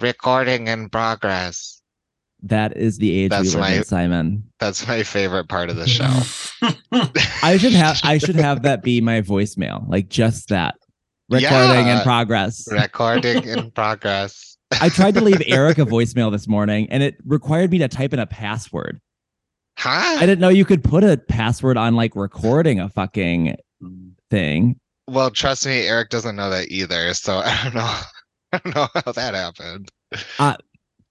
Recording in progress. That is the age That's we live my- in, Simon. That's my favorite part of the show. I should have I should have that be my voicemail, like just that. Recording in progress. Recording in progress. I tried to leave Eric a voicemail this morning and it required me to type in a password. Huh? I didn't know you could put a password on like recording a fucking thing. Well, trust me, Eric doesn't know that either. So I don't know. I don't know how that happened.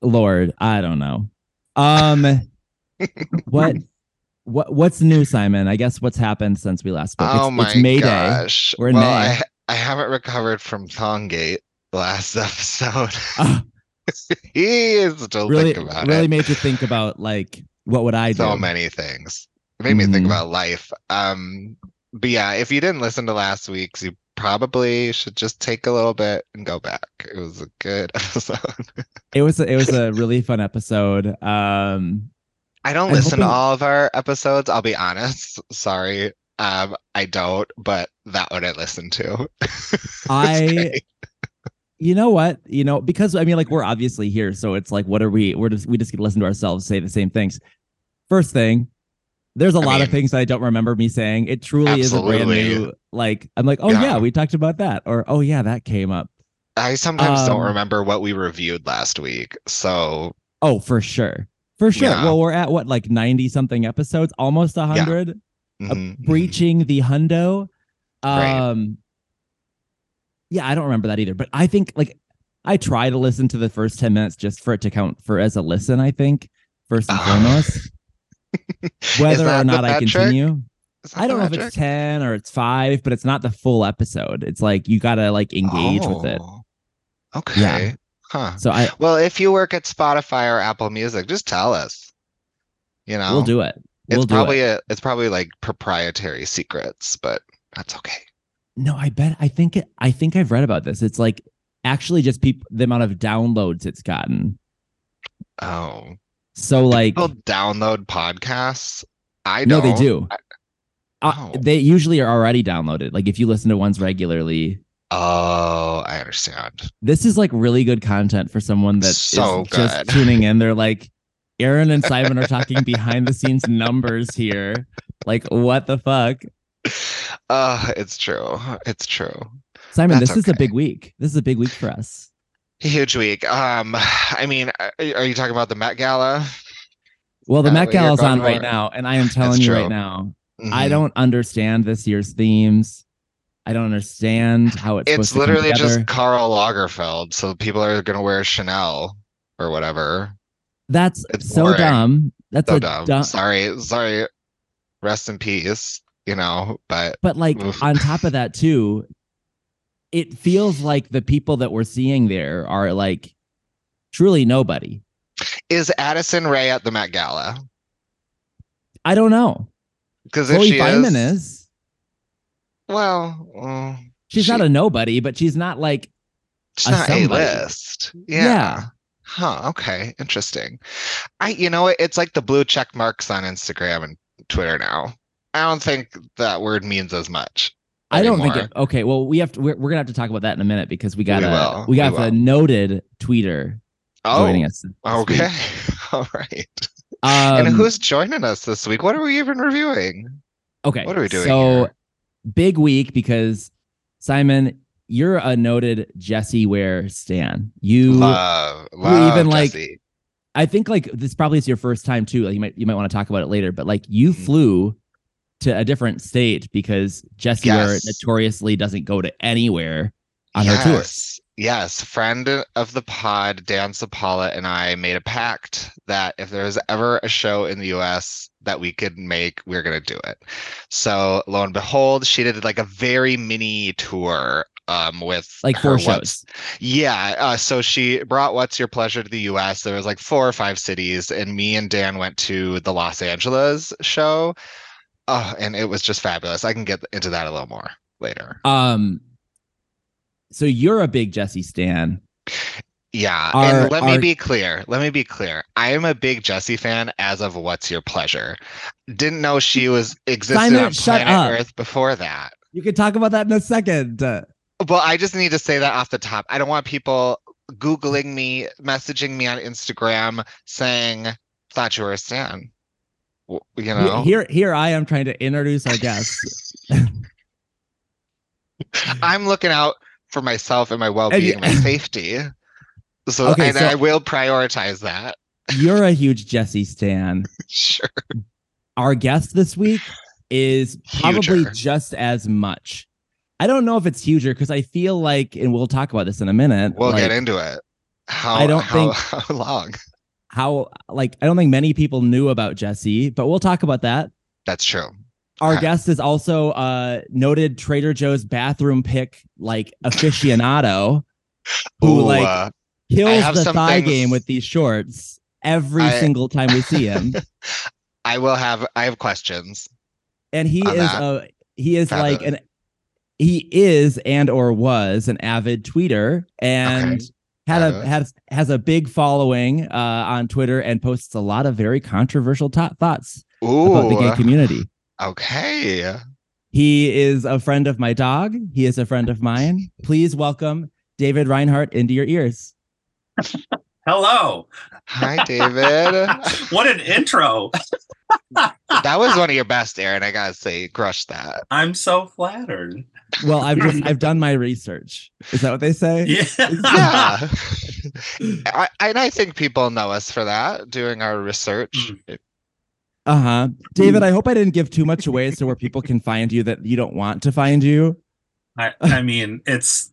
Lord, I don't know. Um what what what's new, Simon? I guess what's happened since we last spoke. oh my it's May Day. gosh. We're in well, May. I, I haven't recovered from Thonggate last episode. Ah, he is still really thinking about really it. made you think about like what would I do? so many things. It made me think Mhm. about life. Um, but yeah, if you didn't listen to last week's, you probably should just take a little bit and go back. It was a good episode. It was a, it was a really fun episode. Um I don't I'm listen to all of our episodes. I'll be honest. Sorry. Um, I don't, but that one I listened to. I great. you know what? You know, because I mean, like we're obviously here, so it's like, what are we? We're just we just get to listen to ourselves say the same things. First thing, there's a I lot of things that I don't remember me saying. It truly is a brand new. Like I'm like, oh Yeah. yeah, we talked about that, or oh yeah, that came up. I sometimes don't um, remember what we reviewed last week. So Oh, for sure, for sure. Yeah. Well, we're at what like ninety something episodes, almost a hundred, uh, mhm, mhm. breaching the hundo. Right. Um, yeah, I don't remember that either. But I think like I try to listen to the first 10 minutes just for it to count for as a listen, I think, first and Ah. foremost. Whether or not I continue. I don't know if it's 10 or it's five, but it's not the full episode. It's like you gotta like engage with it. Oh, Okay. Huh. So I Well, if you work at Spotify or Apple Music, just tell us. You know, we'll do it. We'll it's do probably it. a, it's probably like proprietary secrets, but that's okay. No, I bet I think it I think I've read about this. It's like actually just people the amount of downloads it's gotten. Oh, So like people download podcasts. I no, don't. they do. I- Uh, Oh. they usually are already downloaded. Like if you listen to ones regularly, Oh, I understand. this is like really good content for someone that is So just tuning in. They're like, Ehren and Simon are talking behind the scenes numbers here. Like, what the fuck? Uh, it's true. It's true. Simon, That's this is a big week. This is a big week for us. Huge week. Um, I mean, are are you talking about the Met Gala? Well, the Uh, Met you're Gala's on right now, and I am telling you right now, I Mhm. don't understand this year's themes. I don't understand how it's. It's supposed to come literally just Karl Lagerfeld, so people are gonna wear Chanel or whatever. That's it's so boring. dumb. That's So dumb. dumb. Sorry, sorry. Rest in peace. You know, but But like Oof. on top of that too, it feels like the people that we're seeing there are like truly nobody. is Addison Rae at the Met Gala? I don't know. Because if Chloe she Fineman is, is. well, well, She's she- not a nobody, but she's not like she's a not a list. Yeah. Yeah. Huh. Okay. Interesting. I, you know, it's like the blue check marks on Instagram and Twitter now. I don't think that word means as much. I don't think it. Okay, well we have to. We're, we're gonna have to talk about that in a minute because we got a will, we got we a noted tweeter Oh, joining us. okay. All right. Um, and who's joining us this week? What are we even reviewing? okay? what are we doing So here? big week because Simon, you're a noted Jessie Ware stan. You Love, love even, like, I think like this probably is your first time too. Like you might you might want to talk about it later, but like you Mhm. flew to a different state because Jessie Ware Yes. notoriously doesn't go to anywhere on her tours. Yes, yes. Friend of the pod, Dan Sapala, and I made a pact that if there was ever a show in the US that we could make, we going to do it. So lo and behold, she did like a very mini tour um with Like four shows. yeah uh, so she brought what's your pleasure to the us there was like four or five cities and me and dan went to the los angeles show oh and it was just fabulous i can get into that a little more later Um so you're a big Jessie stan. Yeah, Are- and let me be clear. Let me be clear. I am a big Jessie fan as of What's Your Pleasure. Didn't know she was existed Simon, on planet. Earth before that. You can talk about that in a second. Well, I just need to say that off the top. I don't want people googling me, messaging me on Instagram, saying thought you were a stan. You know, Here, here I am trying to introduce our guests. I'm looking out for myself and my well-being, and my safety. So, Okay, and so- I will prioritize that. You're a huge Jessie stan. Sure. Our guest this week is probably Huger. just as much. I don't know if it's huger because I feel like, and we'll talk about this in a minute. We'll like, get into it. How I don't how, think- how long? How like I don't think many people knew about Jessie, but we'll talk about that. That's true. Our Okay. guest is also a noted Trader Joe's bathroom pick like aficionado who Ooh, like uh, kills the thigh things- game with these shorts every I- single time we see him. I will have I have questions. and he is that. a he is like an he is and or was an avid tweeter and Okay. Had a Fabulous. has has a big following uh on Twitter and posts a lot of very controversial to- thoughts about the gay community. okay. He is a friend of my dog. He is a friend of mine. Please welcome David Reinhart into your ears. Hello. Hi, David. What an intro. That was one of your best, Ehren. I gotta say, you crushed that. I'm so flattered. Well, I've just I've done my research. Is that what they say? Yeah. Yeah, I, and I think people know us for that, doing our research. Uh huh. David, I hope I didn't give too much away so where people can find you that you don't want to find you. I, I mean, it's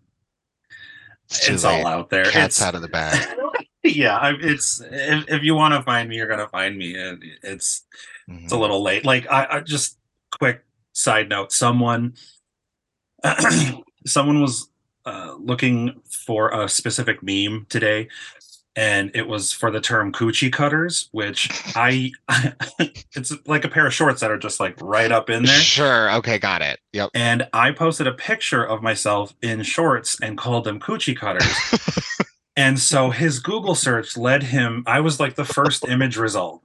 It's, it's all out there. Cat's it's, out of the bag. yeah, it's if, if you want to find me, you're gonna find me. And it's it's a Mhm. little late. Like I, I just quick side note: someone someone was uh, looking for a specific meme today, and it was for the term coochie cutters, which I it's like a pair of shorts that are just like right up in there. Sure. Okay, got it. Yep. And I posted a picture of myself in shorts and called them coochie cutters. and so his Google search led him. I was like the first image result.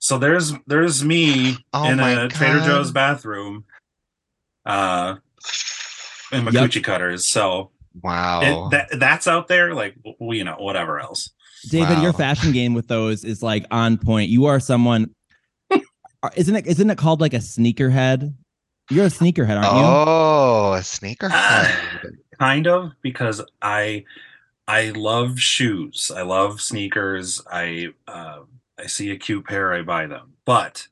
So there's there's me Oh in my a Trader Joe's bathroom, uh, in my Yep. coochie cutters. So Wow. it, that that's out there. Like w- you know, whatever else. David, your fashion game with those is like on point. You are someone isn't it isn't it called like a sneakerhead? You're a sneakerhead, aren't you? oh, a sneakerhead. Ah. kind of because i i love shoes i love sneakers i uh, i see a cute pair i buy them but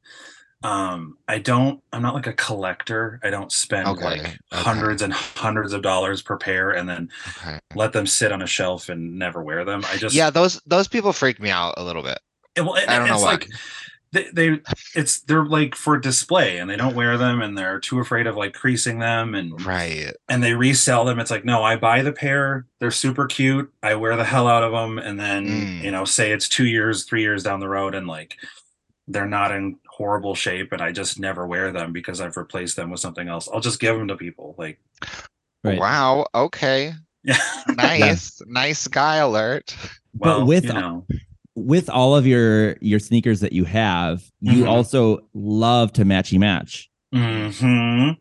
um i don't i'm not like a collector i don't spend Okay, like okay. hundreds and hundreds of dollars per pair and then okay. let them sit on a shelf and never wear them i just Yeah, those those people freak me out a little bit. it- well, I don't know why. like they, they it's they're like for display and they don't wear them and they're too afraid of like creasing them and Right. and they resell them. It's like, no, I buy the pair. They're super cute. I wear the hell out of them. And then, Mm. you know, say it's two years, three years down the road and like they're not in horrible shape and I just never wear them because I've replaced them with something else. I'll just give them to people. Like, Right. Wow. Okay. yeah. Nice. Nice guy alert. well, with- you know, With all of your your sneakers that you have, you Mhm. also love to matchy match. mhm.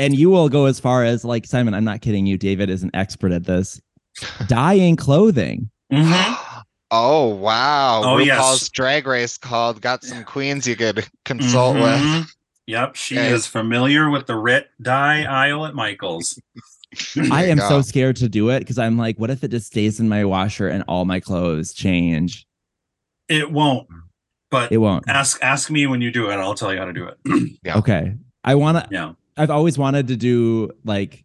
And you will go as far as like Simon, I'm not kidding you. David is an expert at this. Dyeing clothing. Mhm. oh wow. Oh, yes. RuPaul's drag race called. Got some queens you could consult with. Mhm. Yep, she Okay. is familiar with the Rit dye aisle at Michael's. I am go. so scared to do it because I'm like, what if it just stays in my washer and all my clothes change? It won't, but It won't. ask ask me when you do it. I'll tell you how to do it. Yeah. Okay. I want to, yeah. I've always wanted to do like,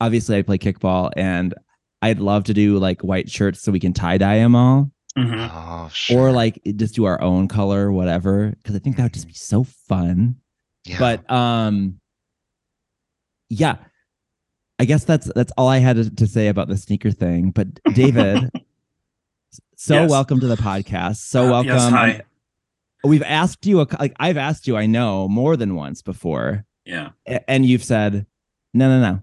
obviously, I play kickball and I'd love to do like white shirts so we can tie dye them all Mhm. Oh sure. or like just do our own color, whatever. Cause I think that would just be so fun. Yeah. But, um, yeah, I guess that's, that's all I had to, to say about the sneaker thing. But David, so Yes. welcome to the podcast. So Uh, welcome. Yes, hi. We've asked you, a, like, I've asked you, I know more than once before. Yeah. and you've said, no, no, no,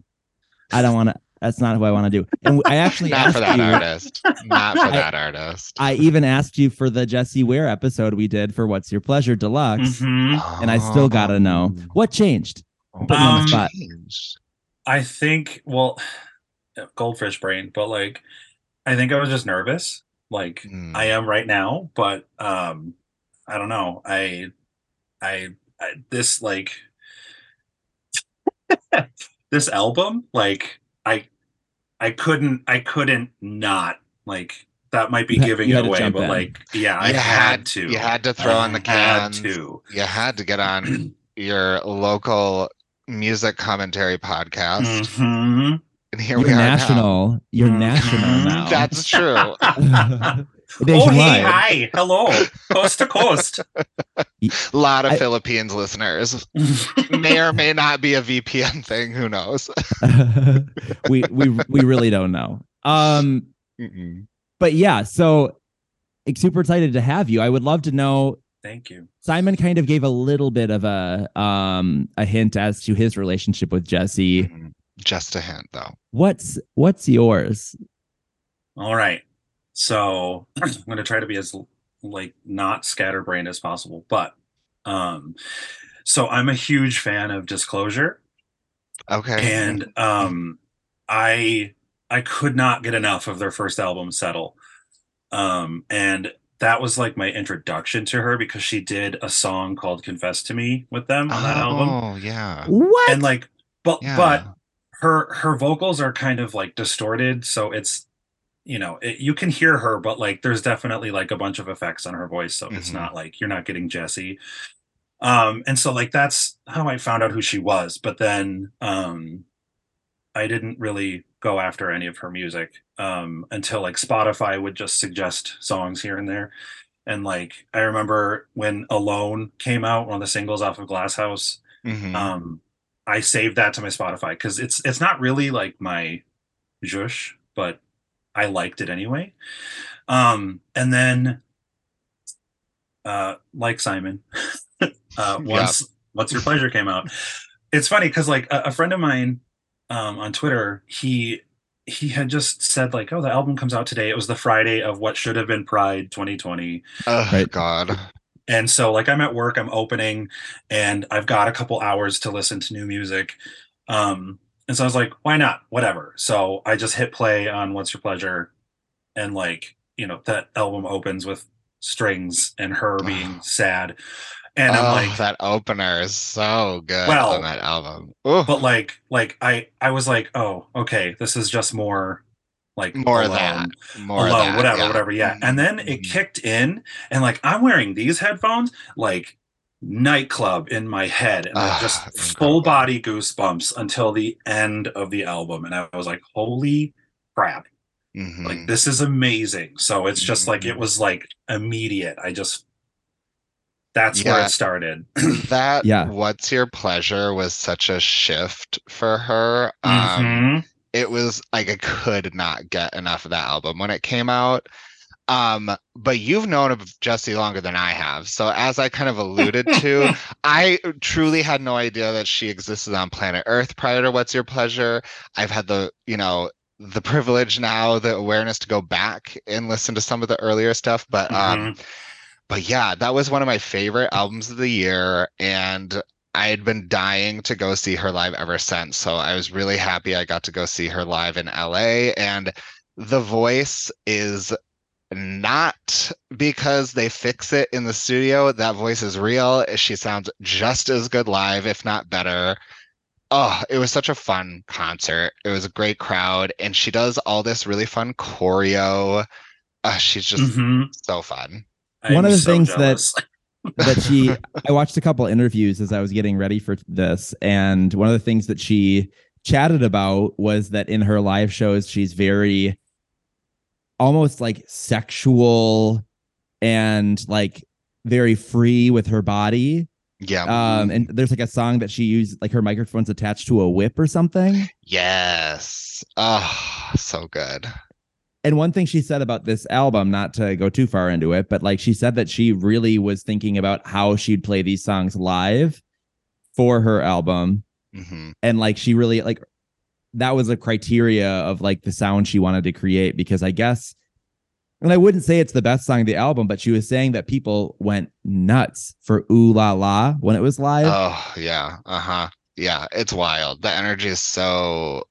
I don't want to. That's not who I want to do. And I actually not asked for that you. artist. Not for I- that artist. I even asked you for the Jessie Ware episode we did for What's Your Pleasure Deluxe, Mhm. and I still gotta know what changed. Put me on the Um, changed? I think, well, goldfish brain, but like, I think I was just nervous, like Mm. I am right now. But um, I don't know. I, I, I this like this album, like I, I couldn't, I couldn't not like that. Might be You giving it away, but in. like, yeah, I You had, to. You had to throw on the I had cans. to. You had to get on your local music commentary podcast. Mhm. And here You're we are now. national. You're Mhm. national now. That's true. oh, hey, Nationwide. hi, hello, coast to coast. A lot of I- Philippines listeners. May or may not be a VPN thing. Who knows? we we we really don't know. Um, Mm-mm. but yeah, so super excited to have you. I would love to know. Thank you. Simon kind of gave a little bit of a um a hint as to his relationship with Jessie. Mhm. Just a hint, though. What's what's yours? All right. So I'm going to try to be as like not scatterbrained as possible, but um so I'm a huge fan of Disclosure Okay. and um I I could not get enough of their first album Settle. Um and that was like my introduction to her because she did a song called Confess to Me with them on that album. Oh, yeah. What? And like but Yeah. but her her vocals are kind of like distorted so it's you know it, you can hear her but like there's definitely like a bunch of effects on her voice so it's Mhm. not like you're not getting Jessie um and so like that's how I found out who she was but then um I didn't really go after any of her music um until like Spotify would just suggest songs here and there and like I remember when Alone came out one of the singles off of Glass House Mhm. um i saved that to my spotify because it's it's not really like my zhush but i liked it anyway. Um and then uh like simon uh once what's your pleasure came out. It's funny because like a, a friend of mine um on twitter he he had just said like oh the album comes out today. It was the friday of what should have been pride 2020 oh, Right. God. And so like i'm at work i'm opening and i've got a couple hours to listen to new music um and so i was like why not whatever so i just hit play on what's your pleasure and like you know that album opens with strings and her being sad and oh, i'm like that opener is so good Well, on that album. Ooh. but like like i i was like oh okay this is just more like More of Alone, that. More of Alone, that, whatever yeah. whatever yeah and then it Mhm. kicked in and like i'm wearing these headphones like nightclub in my head and Ah, just incredible. full body goosebumps until the end of the album and i was like holy crap Mhm. like this is amazing so it's just like it Mhm. was like immediate i just that's where it started that Yeah. what's your pleasure was such a shift for her um Mhm. It was like i could not get enough of that album when it came out. Um but you've known of jessie longer than i have. So as i kind of alluded to i truly had no idea that she existed on planet earth prior to what's your pleasure. I've had the you know the privilege now the awareness to go back and listen to some of the earlier stuff but um Mhm. but yeah, that was one of my favorite albums of the year, and I had been dying to go see her live ever since. So I was really happy I got to go see her live in LA. And the voice is not because they fix it in the studio. That voice is real. She sounds just as good live, if not better. Oh, it was such a fun concert. It was a great crowd, and she does all this really fun choreo. Uh, she's just Mhm. so fun. One I'm of the so things that- jealous. that she I watched a couple interviews as I was getting ready for this and one of the things that she chatted about was that in her live shows she's very almost like sexual and like very free with her body Yeah. um and there's like a song that she used like her microphone's attached to a whip or something Yes. Oh, so good. And one thing she said about this album, not to go too far into it, but like she said that she really was thinking about how she'd play these songs live for her album. hmm And like she really like that was a criteria of like the sound she wanted to create because I guess and I wouldn't say it's the best song of the album, but she was saying that people went nuts for Ooh La La when it was live. Oh, yeah. Uh huh. Yeah. It's wild. The energy is so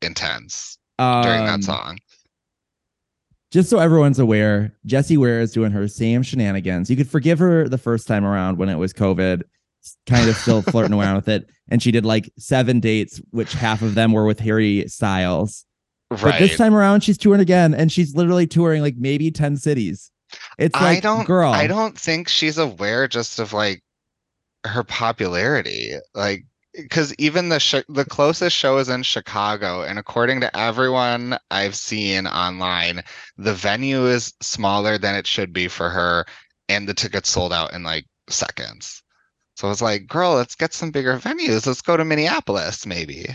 intense during Um, that song. Just so everyone's aware, Jessie Ware is doing her same shenanigans. You could forgive her the first time around when it was COVID, kind of still flirting around with it. And she did like seven dates, which half of them were with Harry Styles. Right. But this time around, she's touring again, and she's literally touring like maybe 10 cities. It's like, I don't girl. I don't think she's aware just of like her popularity. Like because even the sh- the closest show is in Chicago, and according to everyone I've seen online, the venue is smaller than it should be for her, and the tickets sold out in like seconds. So it's like, girl, let's get some bigger venues. Let's go to Minneapolis, maybe.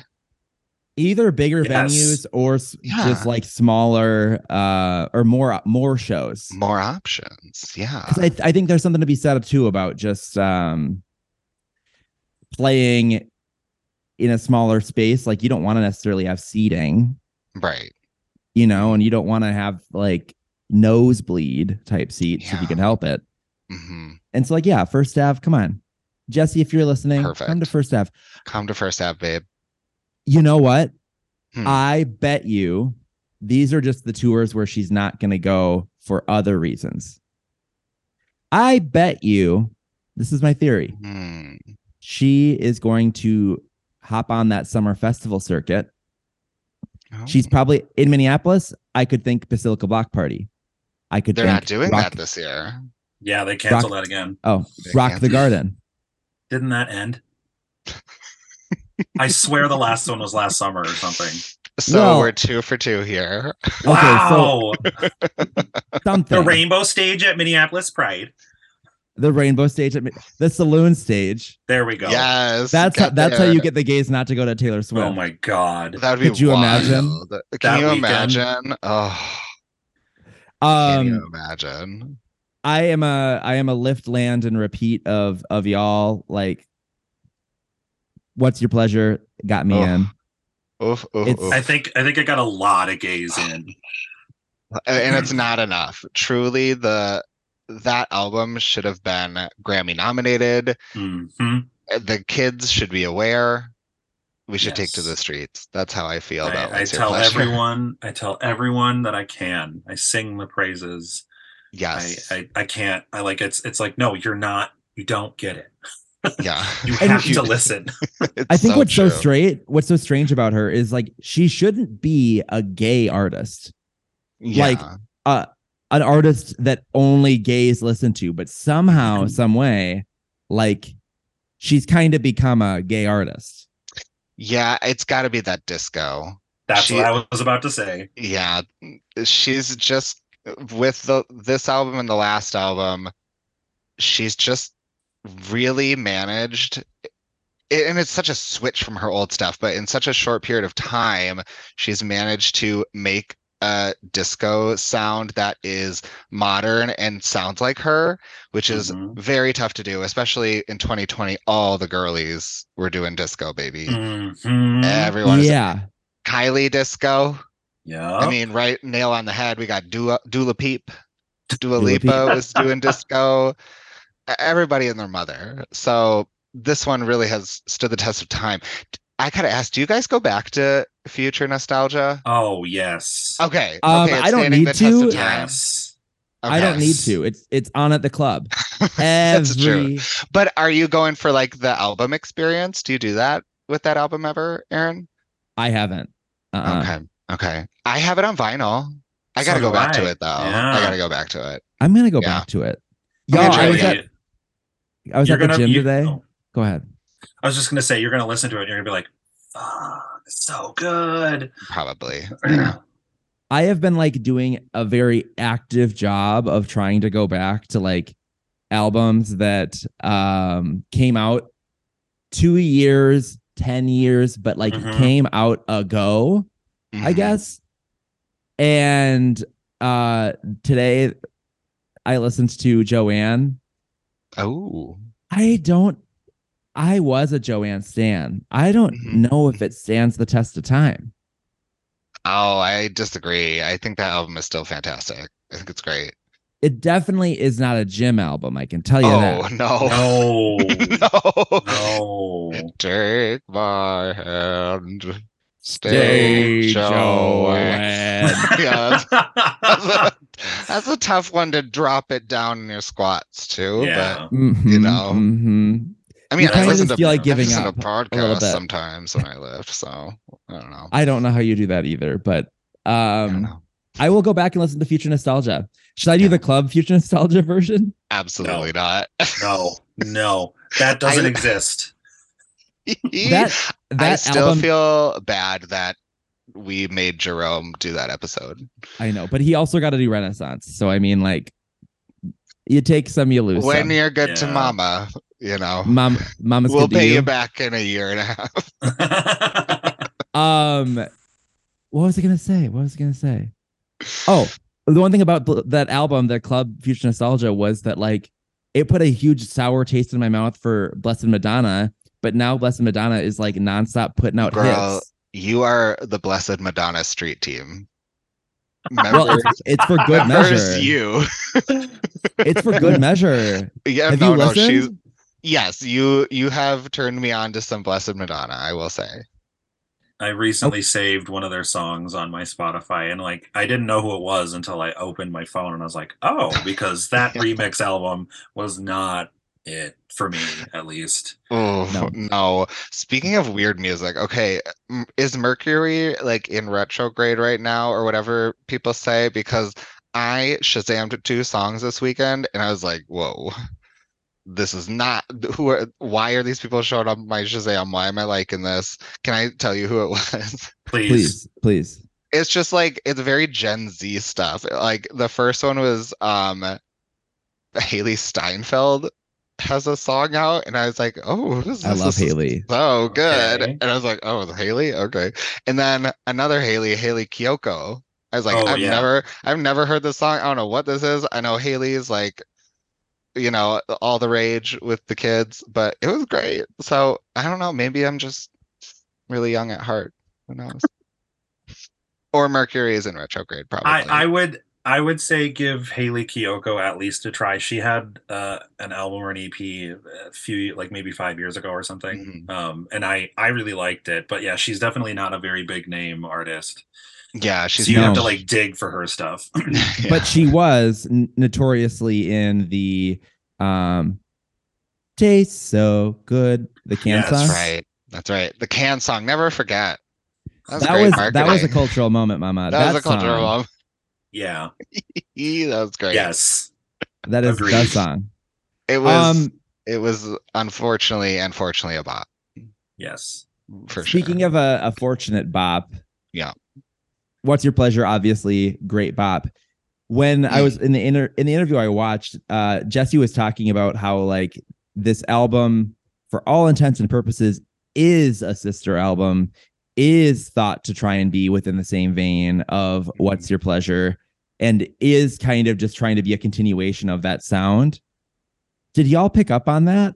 either bigger Yes. venues or s- Yeah. just like smaller uh or more more shows. More options. Yeah, I, I think there's something to be said too about just um playing in a smaller space. Like you don't want to necessarily have seating, Right. you know, and you don't want to have like nosebleed type seats if you can help it. hmm And so like, yeah, first half, come on. Jessie, if you're listening, come to first half. Come to first half, babe. You know what? Hmm. I bet you these are just the tours where she's not going to go for other reasons. I bet you, this is my theory, Hmm. She is going to hop on that summer festival circuit. Oh. She's probably in Minneapolis. I could think Basilica Block Party. I could They're think not doing Rock, that this year. Yeah, they canceled Rock- that again. Oh, They Rock can't. the Garden. Didn't that end? I swear the last one was last summer or something. So Well- we're two for two here. Wow. Something. the rainbow stage at Minneapolis Pride. The rainbow stage, at the saloon stage. There we go. Yes. That's how, get that's how you get the gays not to go to Taylor Swift. Oh my god. That would be Could you imagine? Can That you weekend? imagine? Oh, can um, you imagine? I am a I am a lift, land, and repeat of of y'all. Like, what's your pleasure? Got me Oh, in. Oof, oof, It's- oof. I think I think I got a lot of gays in. and it's not enough. Truly, the that album should have been Grammy nominated. hmm The kids should be aware. We should take to the streets. That's how I feel about I, I tell Pleasure. everyone, I tell everyone that I can. I sing the praises. Yes. I, I I can't. I like it's it's like no, you're not. You don't get it. yeah. You have you- to listen. I think so what's so straight, what's so strange about her is like she shouldn't be a gay artist, like, Yeah. uh, an artist that only gays listen to. But somehow, Mhm. some way, like she's kind of become a gay artist. Yeah, it's got to be that disco. That's She- what I was about to say. Yeah, she's just with the this album and the last album, she's just really managed and it's such a switch from her old stuff, but in such a short period of time, she's managed to make a disco sound that is modern and sounds like her, which is Mhm. very tough to do, especially in 2020. All the girlies were doing disco, baby. Mhm. Everyone is yeah, Kylie disco. Yeah. I mean, right nail on the head. We got Dua Dula Peep. Dua Dua Peep. Lipa was doing disco. Everybody and their mother. So this one really has stood the test of time. I kind of asked, do you guys go back to future nostalgia? oh yes. Okay. Um, okay, it's I don't need to. of time. Yes. I don't need to. It's it's on at the club. That's true. But are you going for like the album experience? Do you do that with that album ever, Ehren? I haven't. Uh-uh. Okay. Okay. I have it on vinyl. I So gotta go do back to it though. Yeah. I gotta go back to it. I'm gonna go Yeah. back to it. I'm Y'all, gonna I was at I was You're at the gonna- gym you- today. oh, Go ahead. I was just gonna say you're gonna listen to it and you're gonna be like, "Fuck, it's so good." Probably. Yeah. I have been like doing a very active job of trying to go back to like albums that um came out two years, 10 years, but like Mhm. came out ago, I Mhm. guess. And uh today I listened to Joanne. Oh. I don't I was a Joanne Stan. I don't Mhm. know if it stands the test of time. Oh, I disagree. I think that album is still fantastic. I think it's great. It definitely is not a gym album, I can tell you Oh that. no. No. no. No. Take my hand. Stay, Joanne. Joanne. yeah, that's, that's, a, that's a tough one to drop it down in your squats too. yeah. Mhm, know. mhm. But I mean, You I kinda listen just to feel like giving listen up to a little podcasts bit. sometimes when I lift, so I don't know. I don't know how you do that either, but um, know. I will go back and listen to Future Nostalgia. Should I do Yeah. the club Future Nostalgia version? Absolutely not. No, no, that doesn't I- exist. That that I still album, feel bad that we made Jerome do that episode. I know, but he also got to do Renaissance. So I mean, like, you take some, you lose When some. you're good to mama, you know, Mom, Mama's we'll pay you you. back in a year and a half. Um, what was I gonna say? What was I gonna say? Oh, the one thing about th- that album, the Club Future Nostalgia, was that like it put a huge sour taste in my mouth for Blessed Madonna. But now Blessed Madonna is like nonstop putting out Girl, hits. You are the blessed Madonna street team. Well, it's, it's for good measure. you. It's for good measure. Yeah, Have no, you no, she's listened? Yes, you you have turned me on to some blessed Madonna, I will say. I recently saved one of their songs on my Spotify, and like I didn't know who it was until I opened my phone, and I was like, "Oh," because that Yeah. remix album was not it for me, at least. Oh No. no. Speaking of weird music, okay, is Mercury like in retrograde right now or whatever people say? Because I Shazammed two songs this weekend and I was like, whoa, this is not who are why are these people showing up on my Shazam? Why am I liking this? Can I tell you who it was? Please, Please, please. It's just like it's very Gen Z stuff. Like the first one was um Hailee Steinfeld has a song out, and I was like, oh, this, I this love is Haley. so good. Okay. And I was like, oh, Haley? Okay. And then another Haley, Hayley Kiyoko. I was like, Oh, I've yeah. never I've never heard this song. I don't know what this is. I know Haley's like, you know, all the rage with the kids, but it was great. So I don't know, maybe I'm just really young at heart. Who knows? or Mercury is in retrograde, probably. I, I would I would say give Hayley Kiyoko at least a try. She had uh, an album or an EP a few like maybe five years ago or something, Mhm. um, and I I really liked it. But yeah, she's definitely not a very big name artist. yeah, she's so you have to like dig for her stuff. Yeah. But she was n- notoriously in the um Tastes So Good, the can Yes, song. That's right. That's right. The can song, never forget. That was, That great was that was a cultural moment, Mama. That was a cultural song, one. Yeah. that was great. Yes. That is the Agreed. song. It was Um, it was unfortunately unfortunately a bop Yes. for Speaking sure. of a, a fortunate bop, Yeah. What's your pleasure? Obviously, great bop. When I was in the inter in the interview I watched, uh, Jessie was talking about how like this album, for all intents and purposes, is a sister album, is thought to try and be within the same vein of What's Your Pleasure, and is kind of just trying to be a continuation of that sound. Did y'all pick up on that?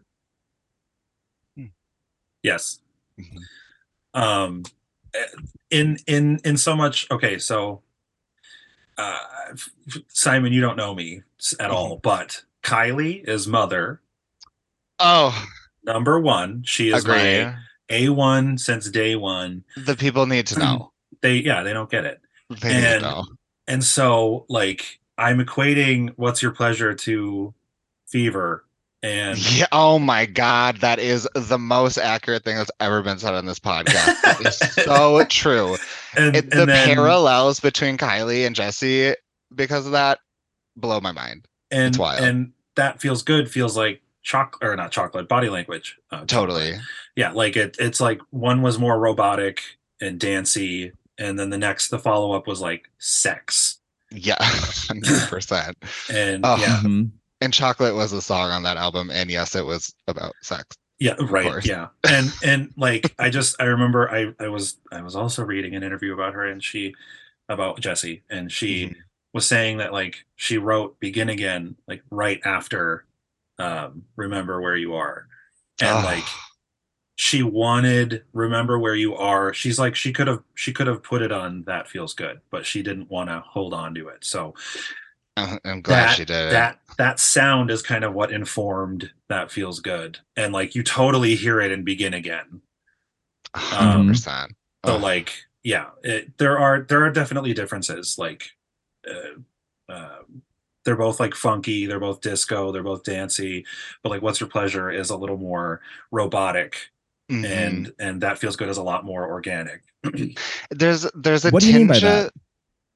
Yes. Mhm. um in in in so much okay so uh f- f- simon you don't know me at all Mm-hmm. but kylie is mother Oh, number one she is agree. my a1 since day one The people need to know. they yeah they don't get it They need to And- know. And so like i'm equating what's your pleasure to fever and Yeah. Oh my God, that is the most accurate thing that's ever been said on this podcast. So true. and, It, and the then, parallels between Kylie and Jessie because of that blow my mind. and wild. and that feels good feels like chocolate or not chocolate body language uh, Totally. yeah like it it's like one was more robotic and dancey and then the next the follow-up was like sex Yeah, hundred percent. and Oh. yeah Mhm. And chocolate was a song on that album, and yes, it was about sex. yeah right yeah and and like i just i remember i i was i was also reading an interview about her and she about Jessie and she Mhm. was saying that like she wrote begin again like right after um remember where you are and Oh, like she wanted remember where you are. She's like she could have she could have put it on that feels good but she didn't want to hold on to it. So I'm glad that she did. that that sound is kind of what informed that feels good. And like you totally hear it and begin again. Hundred percent. So like, yeah, it, there are there are definitely differences. Like, uh, uh, they're both like funky, they're both disco, they're both dancey, but like, what's your pleasure is a little more robotic, Mhm. and and that feels good as a lot more organic. there's there's a What do you mean by tinge that?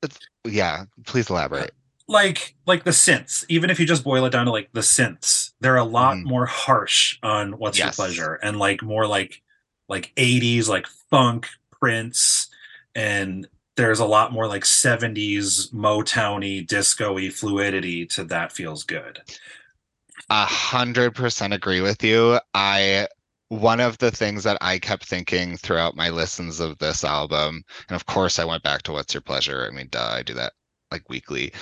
of- yeah, please elaborate. like like the synths even if you just boil it down to like the synths they're a lot Mhm. more harsh on what's Yes. your pleasure and like more like like 80s like funk prince and there's a lot more like 70s motowny disco-y fluidity to that feels good A hundred percent agree with you. I one of the things that I kept thinking throughout my listens of this album, and of course I went back to What's Your Pleasure. I mean, duh, I do that like weekly.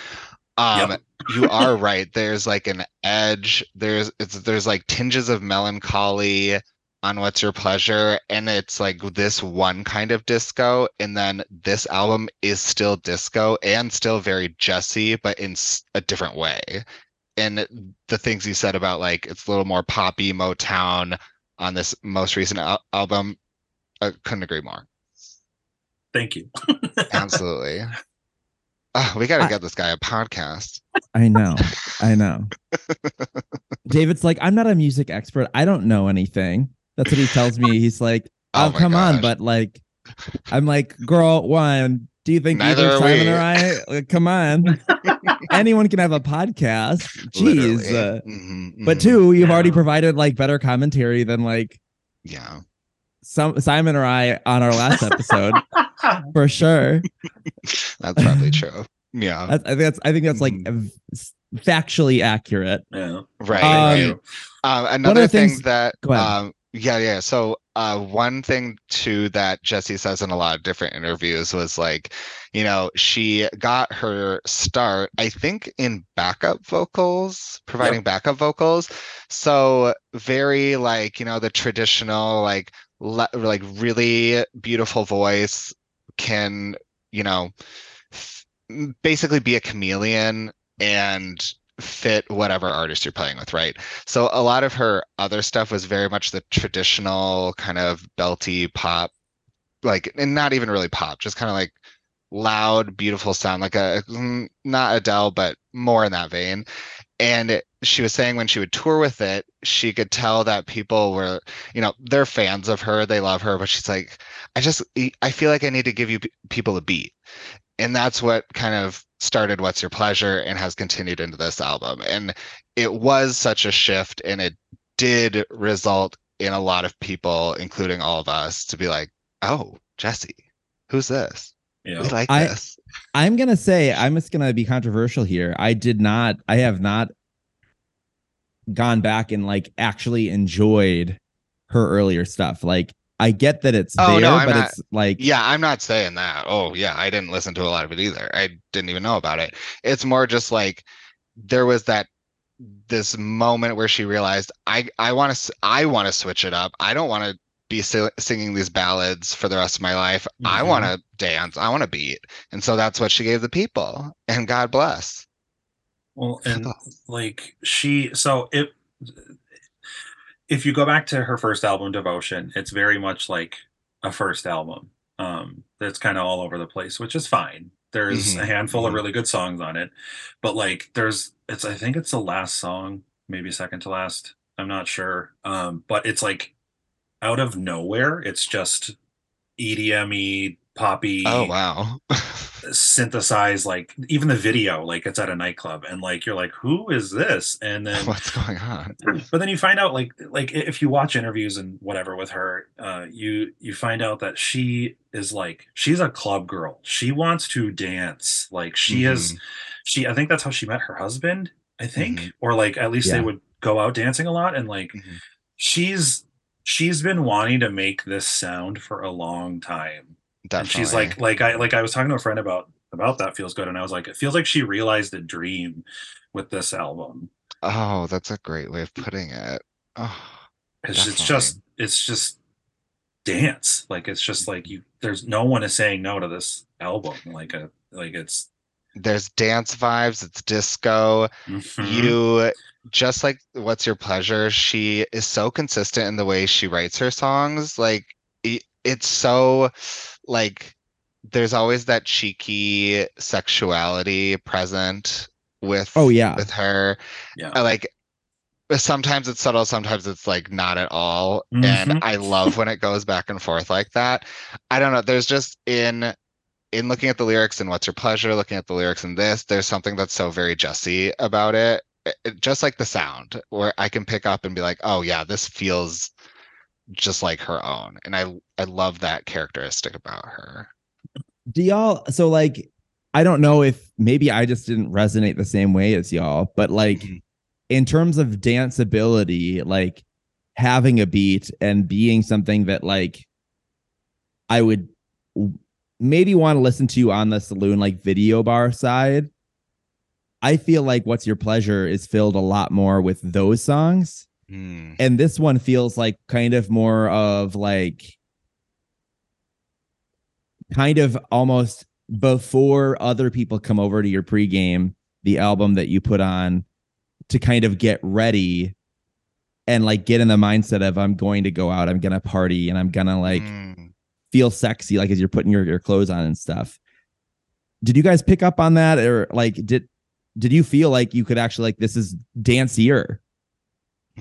Um, Yep. you are right. There's like an edge. There's it's there's like tinges of melancholy on What's Your Pleasure, and it's like this one kind of disco, and then this album is still disco and still very Jessie, but in a different way. And the things you said about like it's a little more poppy Motown on this most recent al- album, I couldn't agree more. thank you Absolutely. Ah, we got to get this guy a podcast. I know. I know. David's like, I'm not a music expert. I don't know anything. That's what he tells me. He's like, Oh oh, my come on, but like, I'm like, girl, one, do you think Neither either Simon we. or I? Like, come on, anyone can have a podcast. Jeez. Literally. uh, Mhm, but mhm. two, you've already provided like better commentary than like yeah. some Simon or I on our last episode for sure. That's probably true. Yeah. That's, I think that's I think that's like Mhm. factually accurate. yeah Right. Um, right. Um, another thing things- that Go ahead. um yeah yeah. So uh one thing too that Jessie says in a lot of different interviews was like you know she got her start I think in backup vocals providing backup vocals. So very like you know the traditional like le- like really beautiful voice can you know f- basically be a chameleon and fit whatever artist you're playing with, right? So a lot of her other stuff was very much the traditional kind of belty pop, like and not even really pop, just kind of like loud, beautiful sound, like a not Adele, but more in that vein. And she was saying when she would tour with it, she could tell that people were, you know, they're fans of her, they love her, but she's like, I just, I feel like I need to give you people a beat and that's what kind of started what's your pleasure and has continued into this album and it was such a shift and it did result in a lot of people including all of us to be like oh jessie who's this yeah we like I- this I'm gonna say I'm just gonna be controversial here. I did not. I have not gone back and like actually enjoyed her earlier stuff. Like I get that it's Oh, there, no, but not- it's like yeah i'm not saying that. Oh yeah i didn't listen to a lot of it either. I didn't even know about it. It's more just like there was that this moment where she realized i i want to i want to switch it up. I don't want to be singing these ballads for the rest of my life. I Mhm. want to dance. I want to beat. And so that's what she gave the people and god bless. Well, and like she, so it, if you go back to her first album, Devotion, it's very much like a first album. Um, that's kind of all over the place, which is fine. There's a Mhm, handful of mhm. really good songs on it, but like there's, it's I think it's the last song, maybe second to last. I'm not sure. Um, but it's like out of nowhere. It's just E EDM-y, poppy oh wow. synthesized like even the video like it's at a nightclub and like you're like who is this? And then what's going on? but then you find out like like if you watch interviews and whatever with her uh you you find out that she is like she's a club girl. She wants to dance. Like she is she i think that's how she met her husband i think Mhm. or like at least they would go out dancing a lot and like Mhm. she's she's been wanting to make this sound for a long time and she's like like i like i was talking to a friend about about that feels good. And i was like it feels like she realized a dream with this album. Oh that's a great way of putting it. Oh it's, it's just it's just dance. Like it's just like you there's no one is saying no to this album. Like a like it's there's dance vibes it's disco. Mhm. you just like what's your pleasure she is so consistent in the way she writes her songs. Like it's so like there's always that cheeky sexuality present with Oh yeah. with her. Yeah. Like sometimes it's subtle, sometimes it's like not at all. And Mhm. I love when it goes back and forth like that. I don't know. There's just in in looking at the lyrics and what's your pleasure, looking at the lyrics in this, there's something that's so very Jessie about it. It- it- just like the sound, where I can pick up and be like, oh yeah, this feels just like her own. And I I love that characteristic about her. Do y'all so like I don't know if maybe I just didn't resonate the same way as y'all, but like Mhm. in terms of danceability, like having a beat and being something that like I would maybe want to listen to on the saloon like video bar side. I feel like what's your pleasure is filled a lot more with those songs Hmm. and this one feels like kind of more of like kind of almost before other people come over to your pregame the album that you put on to kind of get ready and like get in the mindset of i'm going to go out i'm gonna party and i'm gonna like Hmm. feel sexy like as you're putting your, your clothes on and stuff did you guys pick up on that or like did did you feel like you could actually like this is dancier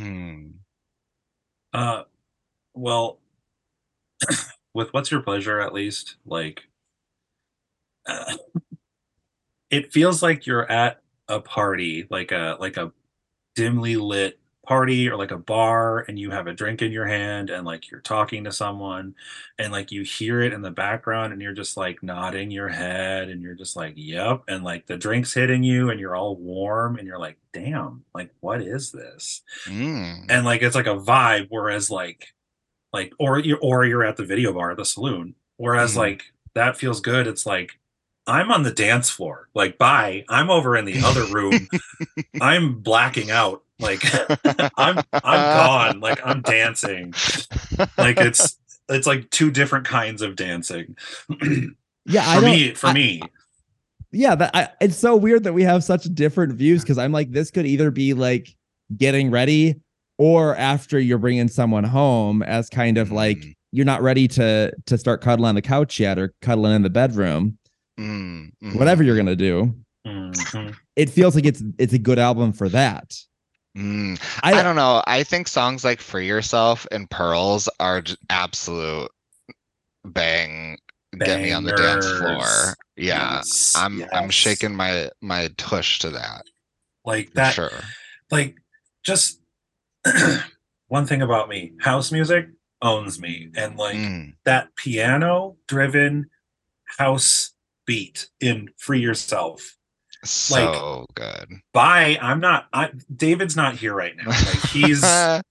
Hmm. Uh, well, with what's your pleasure at least, like, uh, it feels like you're at a party, like a like a dimly lit party or like a bar, and you have a drink in your hand, and like you're talking to someone, and like you hear it in the background, and you're just like nodding your head, and you're just like, "Yep," and like the drink's hitting you, and you're all warm, and you're like, "Damn, like what is this?" Hmm. and like it's like a vibe whereas like like or you or you're at the video bar the saloon whereas Mhm. like that feels good it's like i'm on the dance floor. Like bye. I'm over in the other room. I'm blacking out. Like i'm i'm gone. Like i'm dancing. Like it's it's like two different kinds of dancing. Yeah for I me for I- me. Yeah that I, it's so weird that we have such different views because i'm like this could either be like getting ready or after you're bringing someone home as kind of like Mm. you're not ready to to start cuddling on the couch yet or cuddling in the bedroom Hmm. Mhm. whatever you're gonna do Mhm. it feels like it's it's a good album for that Mm. I- I, don't know. I think songs like "Free Yourself" and "Pearls" are absolute bang. Get me on the dance floor. Yeah, Yes, I'm I'm shaking my my tush to that. like that sure. like just one thing about me house music owns me and like Mm. that piano driven house beat in free yourself. So good. bye i'm not i david's not here right now. Like he's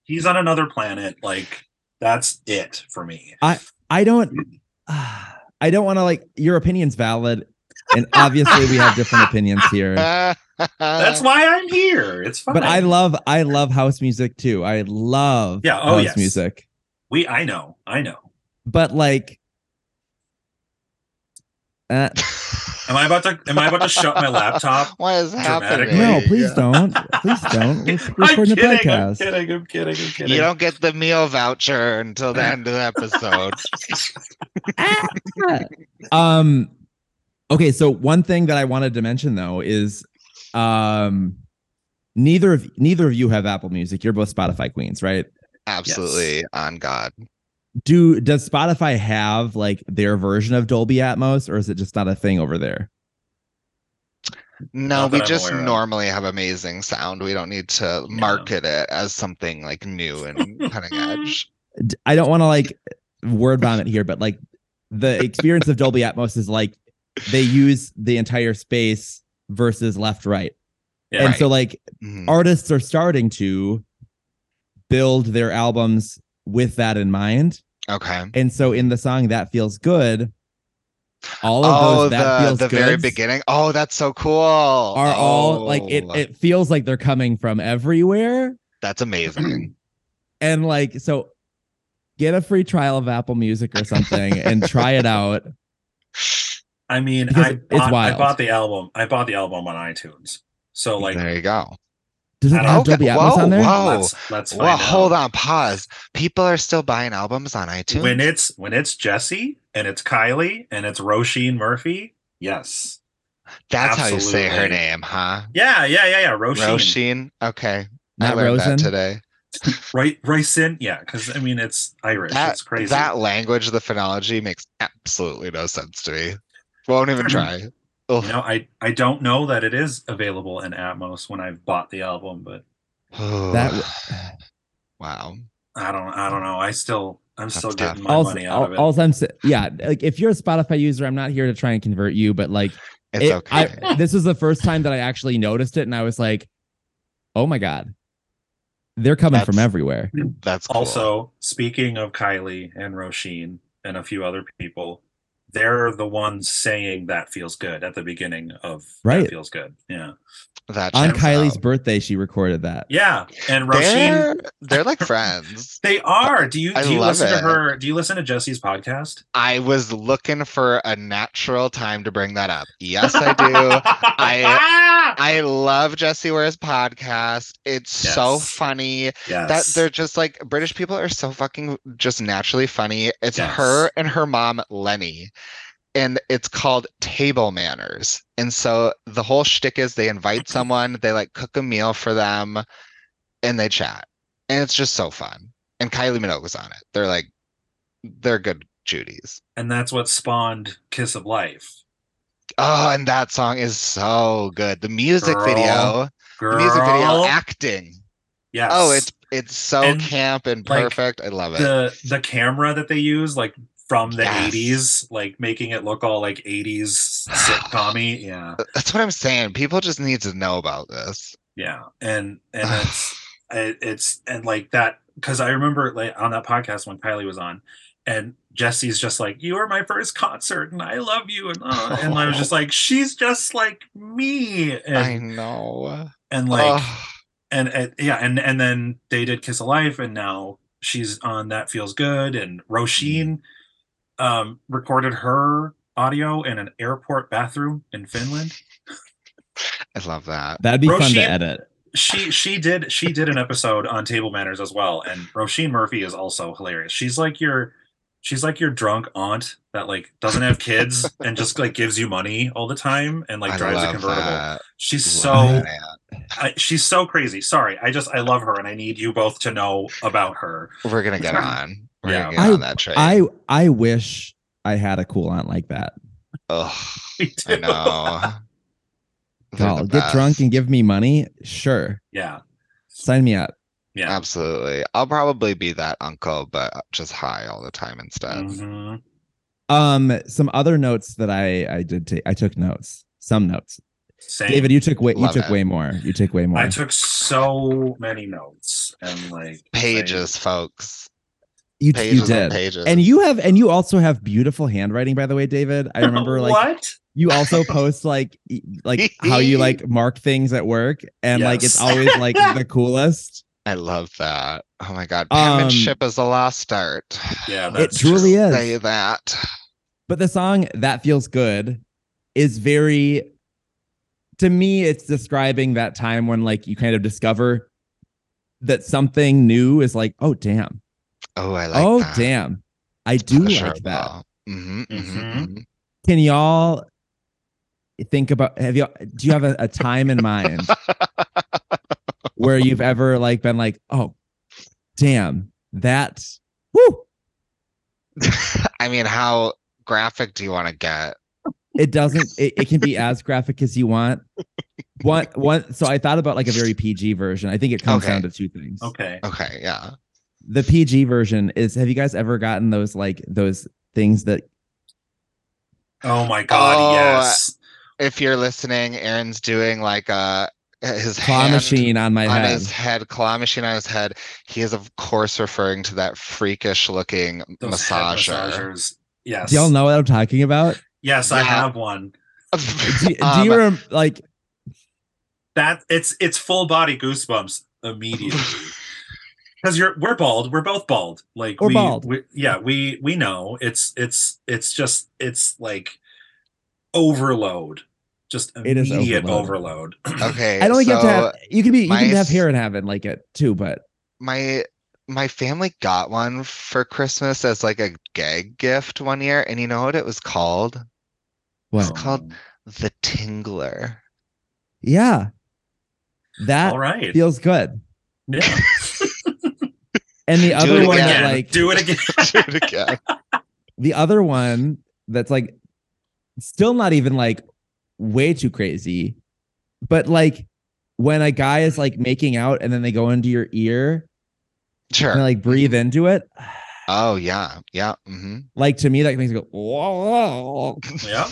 he's on another planet. Like that's it for me. I I don't i don't want to like your opinion's valid and obviously we have different opinions here. That's why i'm here. It's fine but i love i love house music too. I love Yeah, oh, house yes. music. We i know i know. But like uh, am i about to am i about to shut my laptop What is Dramatically. happening? no please Yeah. don't please don't we're i'm recording a kidding i'm podcast kidding i'm kidding i'm kidding You don't get the meal voucher until the end of the episode. um okay so one thing that i wanted to mention though is um neither of neither of you have apple music you're both spotify queens right Absolutely on God. Do does spotify have like their version of dolby atmos or is it just not a thing over there No, we I'm just aware of. normally have amazing sound. We don't need to Yeah. market it as something like new and cutting edge. D- i don't want to like word vomit here but like the experience of dolby atmos is like they use the entire space versus left right Yeah. and so like Mhm. artists are starting to build their albums with that in mind Okay. and so in the song that feels good all of Oh, those that the feels the very beginning. Oh, that's so cool. are all oh. like it Oh, it feels like they're coming from everywhere That's amazing. and like so get a free trial of apple music or something and try it out I mean, Because I it's bought, I bought the album. I bought the album on iTunes. So like there you go. Does it I don't- have Okay, Dolby Atmos whoa, on there? whoa. Let's let's find Well, out. hold on, pause. People are still buying albums on iTunes. When it's when it's Jessie and it's Kylie and it's Roisin Murphy, yes. That's how you say her name, huh? Yeah, yeah, yeah, yeah. Roisin. Roisin. Okay. Not I learned Rosen? that today. Right Roisin. Yeah, because I mean it's Irish. That, it's crazy. that language, the phonology makes absolutely no sense to me. Won't even try. Ugh. you know, I I don't know that it is available in Atmos when I've bought the album, but That wow. I don't I don't know. I still I'm That's still tough. getting my also, money out of it. all I'm yeah, like if you're a Spotify user, I'm not here to try and convert you, but like It's it- okay. I, this is the first time that I actually noticed it, and I was like, "Oh my god, they're coming from everywhere." That's cool. Also, speaking of Kylie and Roisin and a few other people, they're the ones saying that feels good at the beginning of Right. that feels good. Yeah. That On Kylie's out. birthday, she recorded that. Yeah. And Roisin They're, they're like friends. they are. Do you I do you listen it. to her? Do you listen to Jessie's podcast? I was looking for a natural time to bring that up. Yes, I do. I I love Jessie Ware's podcast. It's so funny yes. that they're just like British people are so fucking just naturally funny. It's Yes. her and her mom Lennie, and it's called Table Manners. And so the whole shtick is they invite someone, they like cook a meal for them, and they chat, and it's just so fun. And Kylie Minogue's on it. They're like, they're good Judies. and that's what spawned Kiss of Life. Oh, and that song is so good. The music Girl. video, Girl. the music video acting. Yes. Oh, it's it's so And, camp and like, perfect. I love it. the the camera that they use, like from the Yes. 80s, like making it look all like 80s sitcom Yeah. That's what I'm saying. People just need to know about this. Yeah. And and it's it, it's and like that because I remember like on that podcast when Kylie was on and Jessie's just like, You are my first concert and I love you. And uh, and I was just like, She's just like me. and, I know. and like Ugh. and, and yeah, and and then they did Kiss of Life, and now she's on That Feels Good, and Roisin um, recorded her audio in an airport bathroom in Finland. I love that. That'd be fun to edit. She she did she did an episode on table manners as well, and Roisin Murphy is also hilarious. She's like your she's like your drunk aunt that like doesn't have kids and just like gives you money all the time and like I drives a convertible. that. She's Love so. I, she's so crazy. Sorry, I just I love her, and I need you both to know about her. We're gonna get on. We're Yeah. I- on that train. I I wish I had a cool aunt like that. Oh, Me I know. They're I'll get drunk and give me money. Sure, Yeah, sign me up. yeah. Absolutely. I'll probably be that uncle, but just high all the time instead. Mhm. Um, some other notes that I I did take. I took notes. Some notes. Same. David, you took way you took it. way more. You took way more. I took so many notes and like Pages, folks. You you Pages and did. pages. And you have and you also have beautiful handwriting, by the way, David. I remember like what? you also post like like how you like mark things at work and like it's always like the coolest. I love that. Oh my god. Um, Penmanship is a lost art. Yeah, It truly is. Say that. But the song That Feels Good is very to me it's describing that time when like you kind of discover that something new is like, oh damn. Oh, I like that. oh that. damn. I do like Pleasurable. that. Mhm, mhm, Mhm. mhm. Can y'all think about have you do you have a, a time in mind where you've ever like been like, oh damn, that whoo I mean, how graphic do you want to get? it doesn't it, it can be as graphic as you want one one so i thought about like a very pg version i think it comes Okay. down to two things Okay. Okay, yeah. The pg version is have you guys ever gotten those like those things that Oh my god, Oh, yes. If you're listening, Ehren's doing like uh his claw hand machine on my on head his head, claw machine on his head. He is of course referring to that freakish looking Those head massager. massagers. Yes. do y'all know what i'm talking about Yes, I have one. do, do Um, you rem- like That it's it's full body goosebumps immediately. Because you're we're bald. We're both bald. Like We're we, bald. we yeah, we we know. It's it's it's just it's like overload. just It is overload. overload. Okay. I don't think you have to have. You can be. You my can have hair and have it like it too, but my my family got one for Christmas as like a gag gift one year, and you know what it was called? what? It's called- The Tingler. Yeah, that All right. feels good. yeah. And the other one again. that like do it again. Do it again. the other one that's like still not even like way too crazy, but like when a guy is like making out and then they go into your ear Sure. and like breathe into it, Oh yeah, yeah. hmm like to me that makes me go. Whoa. yeah.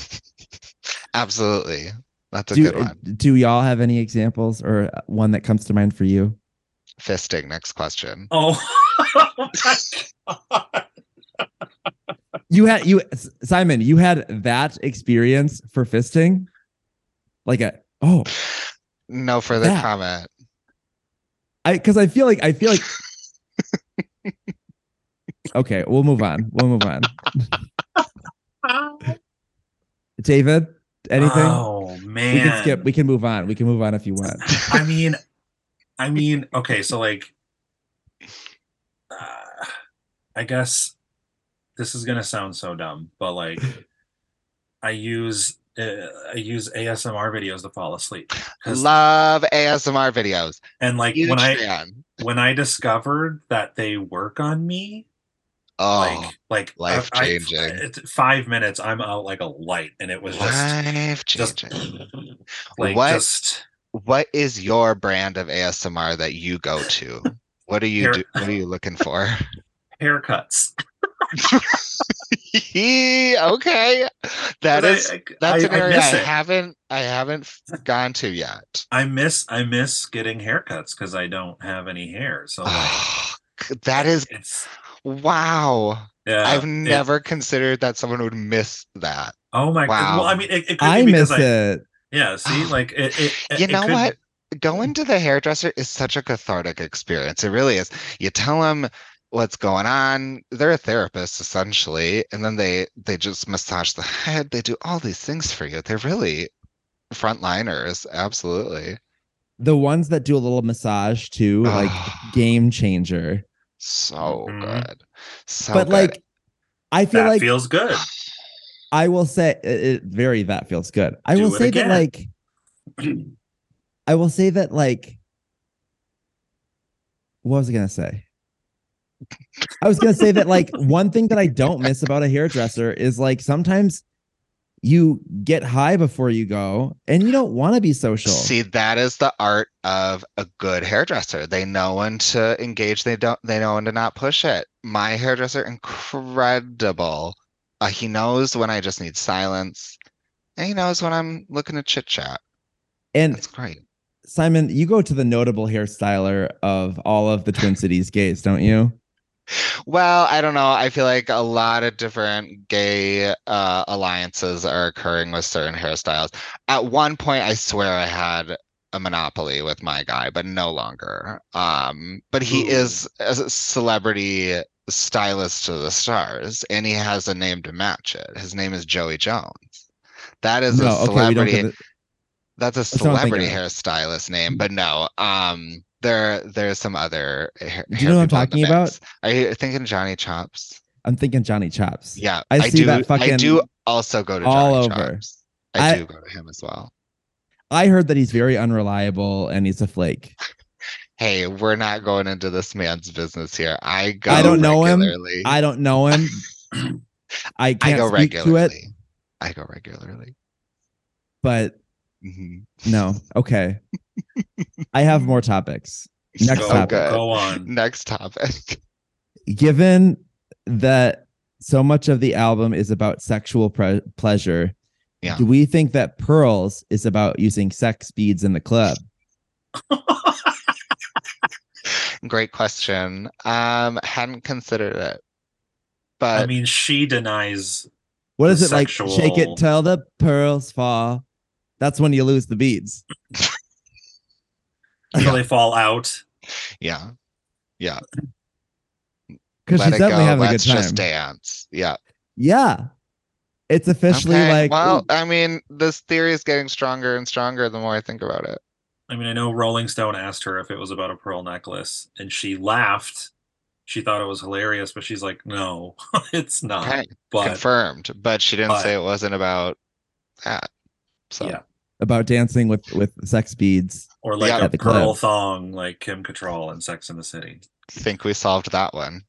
Absolutely. That's a Do, good one. do y'all have any examples or one that comes to mind for you? Fisting. Next question. Oh. Oh. You had you Simon, you had that experience for fisting? Like a oh, No further That- comment. I because I feel like I feel like Okay, we'll move on. We'll move on. David, anything? Oh man. we can skip. We can move on. We can move on if you want. I mean, I mean, okay, so like, uh, I guess this is gonna sound so dumb, but like, I use uh, I use ASMR videos to fall asleep, Love ASMR videos. and like Huge when I when I discovered that they work on me, Oh, like like I- life-changing. it's five minutes, I'm out like a light, and it was just life just changing. like What? just What is your brand of ASMR that you go to? What are you do, what are you looking for? haircuts. okay. That 'Cause is I, I- that's I- an I area I, miss haven't I haven't gone to yet. I miss I miss getting haircuts because I don't have any hair. So like that is it's wow. yeah. I've it- never considered that someone would miss that. oh my god. Well, I mean, it, it could I be miss I, it. Yeah. See, like it. it You it know could- what? Going to the hairdresser is such a cathartic experience. It really is. You tell them what's going on. They're a therapist essentially, and then they they just massage the head. They do all these things for you. They're really frontliners. Absolutely. The ones that do a little massage too, like game changer. so Mhm. good. So but good. like I feel That like feels good. I will say it, it very that feels good. I Do will say again. that like I will say that like what was I gonna say? I was gonna say that like one thing that I don't miss about a hairdresser is like sometimes you get high before you go and you don't want to be social. See, that is the art of a good hairdresser. They know when to engage. They don't. They know when to not push it. My hairdresser, incredible. Uh, he knows when I just need silence, and he knows when I'm looking to chit chat. and That's great. Simon, you go to the notable hairstyler of all of the Twin Cities gays, don't you? Well, I don't know. I feel like a lot of different gay uh, alliances are occurring with certain hairstyles. At one point, I swear I had a monopoly with my guy, but no longer. Um, but he Ooh. is a celebrity stylist to the stars, and he has a name to match it. His name is Joey Jones. That is a No, okay, celebrity. it. That's a celebrity hairstylist name, but no. Um, there there's some other. Hair, Do you know what I'm hair people in the talking about? Are you thinking Johnny Chops? I'm thinking Johnny Chops. Yeah, I see do. that fucking I do also go to all Johnny over. Chops. I, I- do go to him as well. I heard that he's very unreliable and he's a flake. Hey, we're not going into this man's business here. I go. I don't know him. I don't know him. I I can't go speak to regularly. it, I go regularly. but Mhm. no. Okay. I have more topics. Next go, topic. good. go on. Next topic. Given that so much of the album is about sexual pre- pleasure, Yeah. do we think that Pearls is about using sex beads in the club? Great question. Um, hadn't considered it, but I mean, she denies. What is The it like? Shake it till the pearls fall. That's when you lose the beads. until they fall out. yeah, yeah. Because Let she's it definitely go. having Let's a good time. just dance. Yeah. Yeah. It's officially Okay, like well, ooh, I mean, this theory is getting stronger and stronger the more I think about it. I mean, I know Rolling Stone asked her if it was about a pearl necklace, and she laughed. She thought it was hilarious, but she's like, "No, it's not." Okay, But confirmed, but she didn't but- say it wasn't about that. So yeah, about dancing with with sex beads. or like Yeah. a At the pearl club. thong, like Kim Cattrall in Sex in the City. I think we solved that one.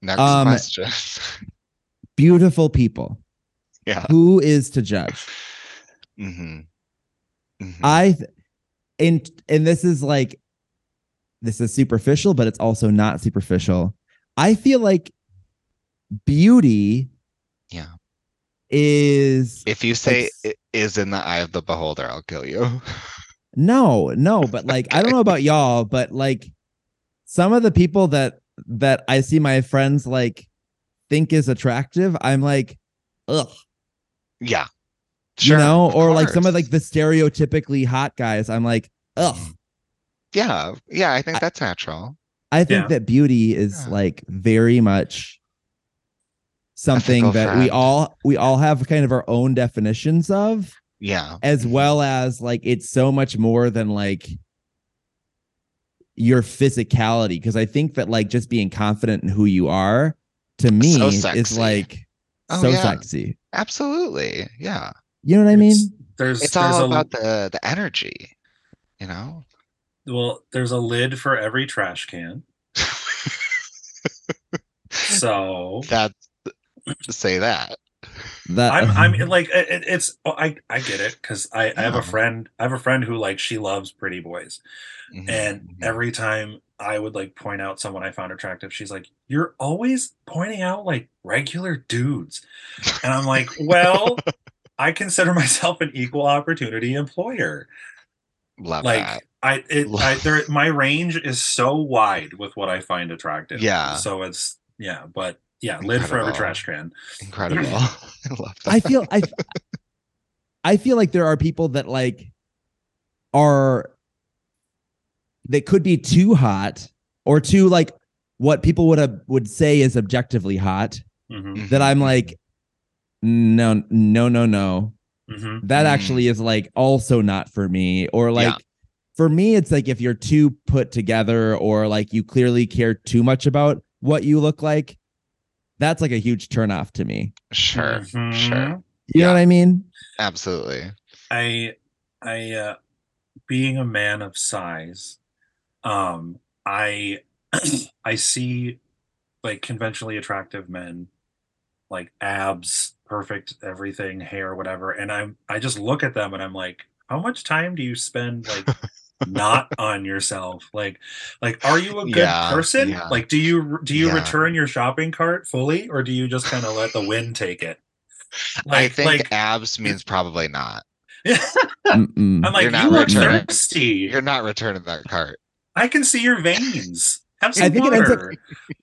Next Um, question. Beautiful people. yeah. Who is to judge? hmm I th- and and this is like this is superficial, but it's also not superficial. I feel like beauty Yeah. is If you say s- it is in the eye of the beholder, I'll kill you. no, no, but like I don't know about y'all, but like some of the people that that I see my friends like think is attractive, I'm like, ugh. yeah. you know, of or like some of like the stereotypically hot guys, I'm like, ugh. Yeah. Yeah, I think I- that's natural. I think Yeah. that beauty is Yeah. like very much something fickle that we all we all have kind of our own definitions of Yeah. as Mhm. well as like it's so much more than like your physicality because I think that like just being confident in who you are to me So is like Oh, so yeah. sexy. Absolutely. Yeah. You know what I mean? It's- there's It's there's all a, about the the energy, you know? well, there's a lid for every trash can. So that say that. That I'm I'm like it, it- it's oh, I I get it because I I have a friend I have a friend who like she loves pretty boys Mhm, and mhm. every time I would like point out someone I found attractive she's like you're always pointing out like regular dudes and I'm like well I consider myself an equal opportunity employer love like that. I it I there my range is so wide with what I find attractive Yeah. so it's yeah but yeah lid forever trash can Incredible. I love that. I feel I I feel like there are people that like are they could be too hot or too like what people would have would say is objectively hot Mhm, that I'm like no no no no mhm. that Mm. actually is like also not for me or like Yeah. for me it's like if you're too put together or like you clearly care too much about what you look like that's like a huge turnoff to me Sure. Mhm. Sure. you know what i mean Absolutely. I I uh being a man of size, um I I see like conventionally attractive men like abs, perfect everything, hair, whatever, and I'm I just look at them and I'm like, how much time do you spend like not on yourself? Like like are you a good Yeah, person? yeah. Like do you do you Yeah. return your shopping cart fully or do you just kind of let the wind take it? I think like abs means probably not. I'm like, You're not you look returning- thirsty. You're not returning that cart. I can see your veins. Have some I think it ends up-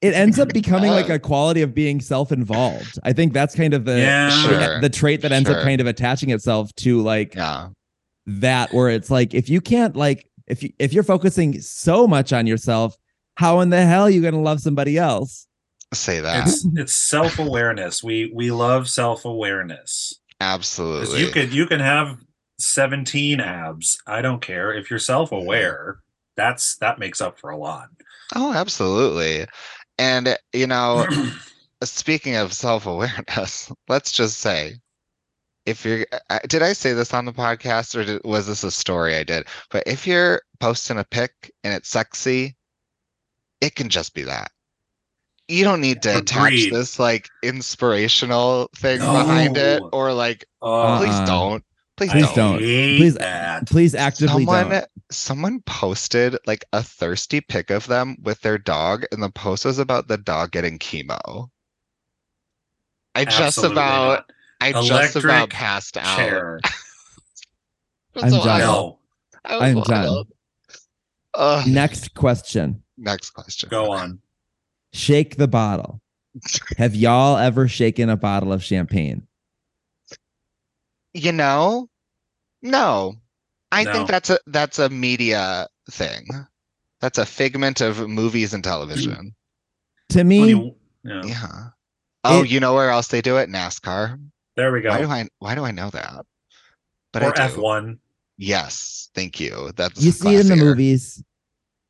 it ends up becoming like a quality of being self-involved. I think that's kind of the yeah. Sure. the trait that ends up kind of attaching itself to like Yeah. That where it's like if you can't like if you if you're focusing so much on yourself, how in the hell are you going to love somebody else? Say that. It's it's self awareness. We we love self awareness. Absolutely. You could you can have 17 abs. I don't care if you're self aware. That's that makes up for a lot. Oh, absolutely. And you know, speaking of self-awareness, let's just say if you're uh, uh, did I say this on the podcast or did, was this a story I did? But if you're posting a pic and it's sexy, it can just be that. You don't need to attach this like inspirational thing behind it or like Oh, please uh-uh. don't. Please Please don't. don't. Please- that. Please actively Someone don't. someone posted like a thirsty pic of them with their dog, and the post was about the dog getting chemo. I just about not. I just about passed out. chair. I'm done. No. I was I'm done. wild. Ugh. Next question. Next question. Go on. Shake the bottle. Have y'all ever shaken a bottle of champagne? You know, no. I No. think that's a that's a media thing. That's a figment of movies and television. To me, you- yeah. Yeah. Oh, It- you know where else they do it? NASCAR. There we go. Why do I why do I know that? But or I do. F1. Yes, thank you. That's You see it in the movies.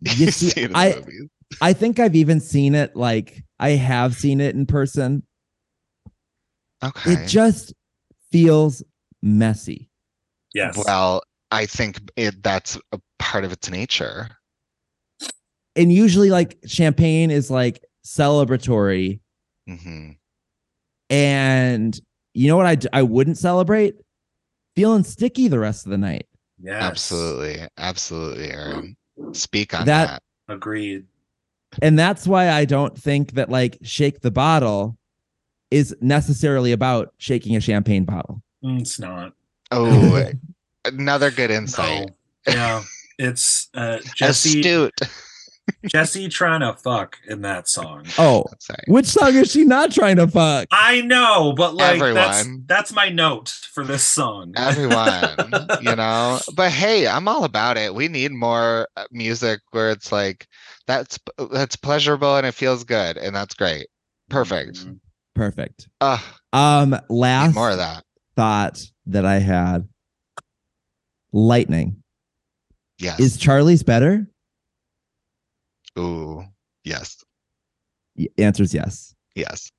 You see, see it in the I movies. I think I've even seen it. Like I have seen it in person. Okay. It just feels messy. Yes. Well, I think it that's a part of its nature. And usually, like champagne is like celebratory. hmm And you know what? I I wouldn't celebrate feeling sticky the rest of the night. Yeah, Absolutely, absolutely, Ehren. Speak on That- that. Agreed. And that's why I don't think that like shake the bottle is necessarily about shaking a champagne bottle. Mm, It's not. Oh, another good insight. No. Yeah. It's uh Jessie Astute. Jessie trying to fuck in that song. Oh, which song is she not trying to fuck? I know, but like that's Everyone. that's my note for this song. Everyone, you know. But hey, I'm all about it. We need more uh, music where it's like that's that's pleasurable and it feels good, and that's great. Perfect. Mhm. Perfect. Uh, Um, last more of that. thought that I had. Lightning. Yes. Is Charlie's better? Ooh. Yes. Y- Answer's yes. Yes.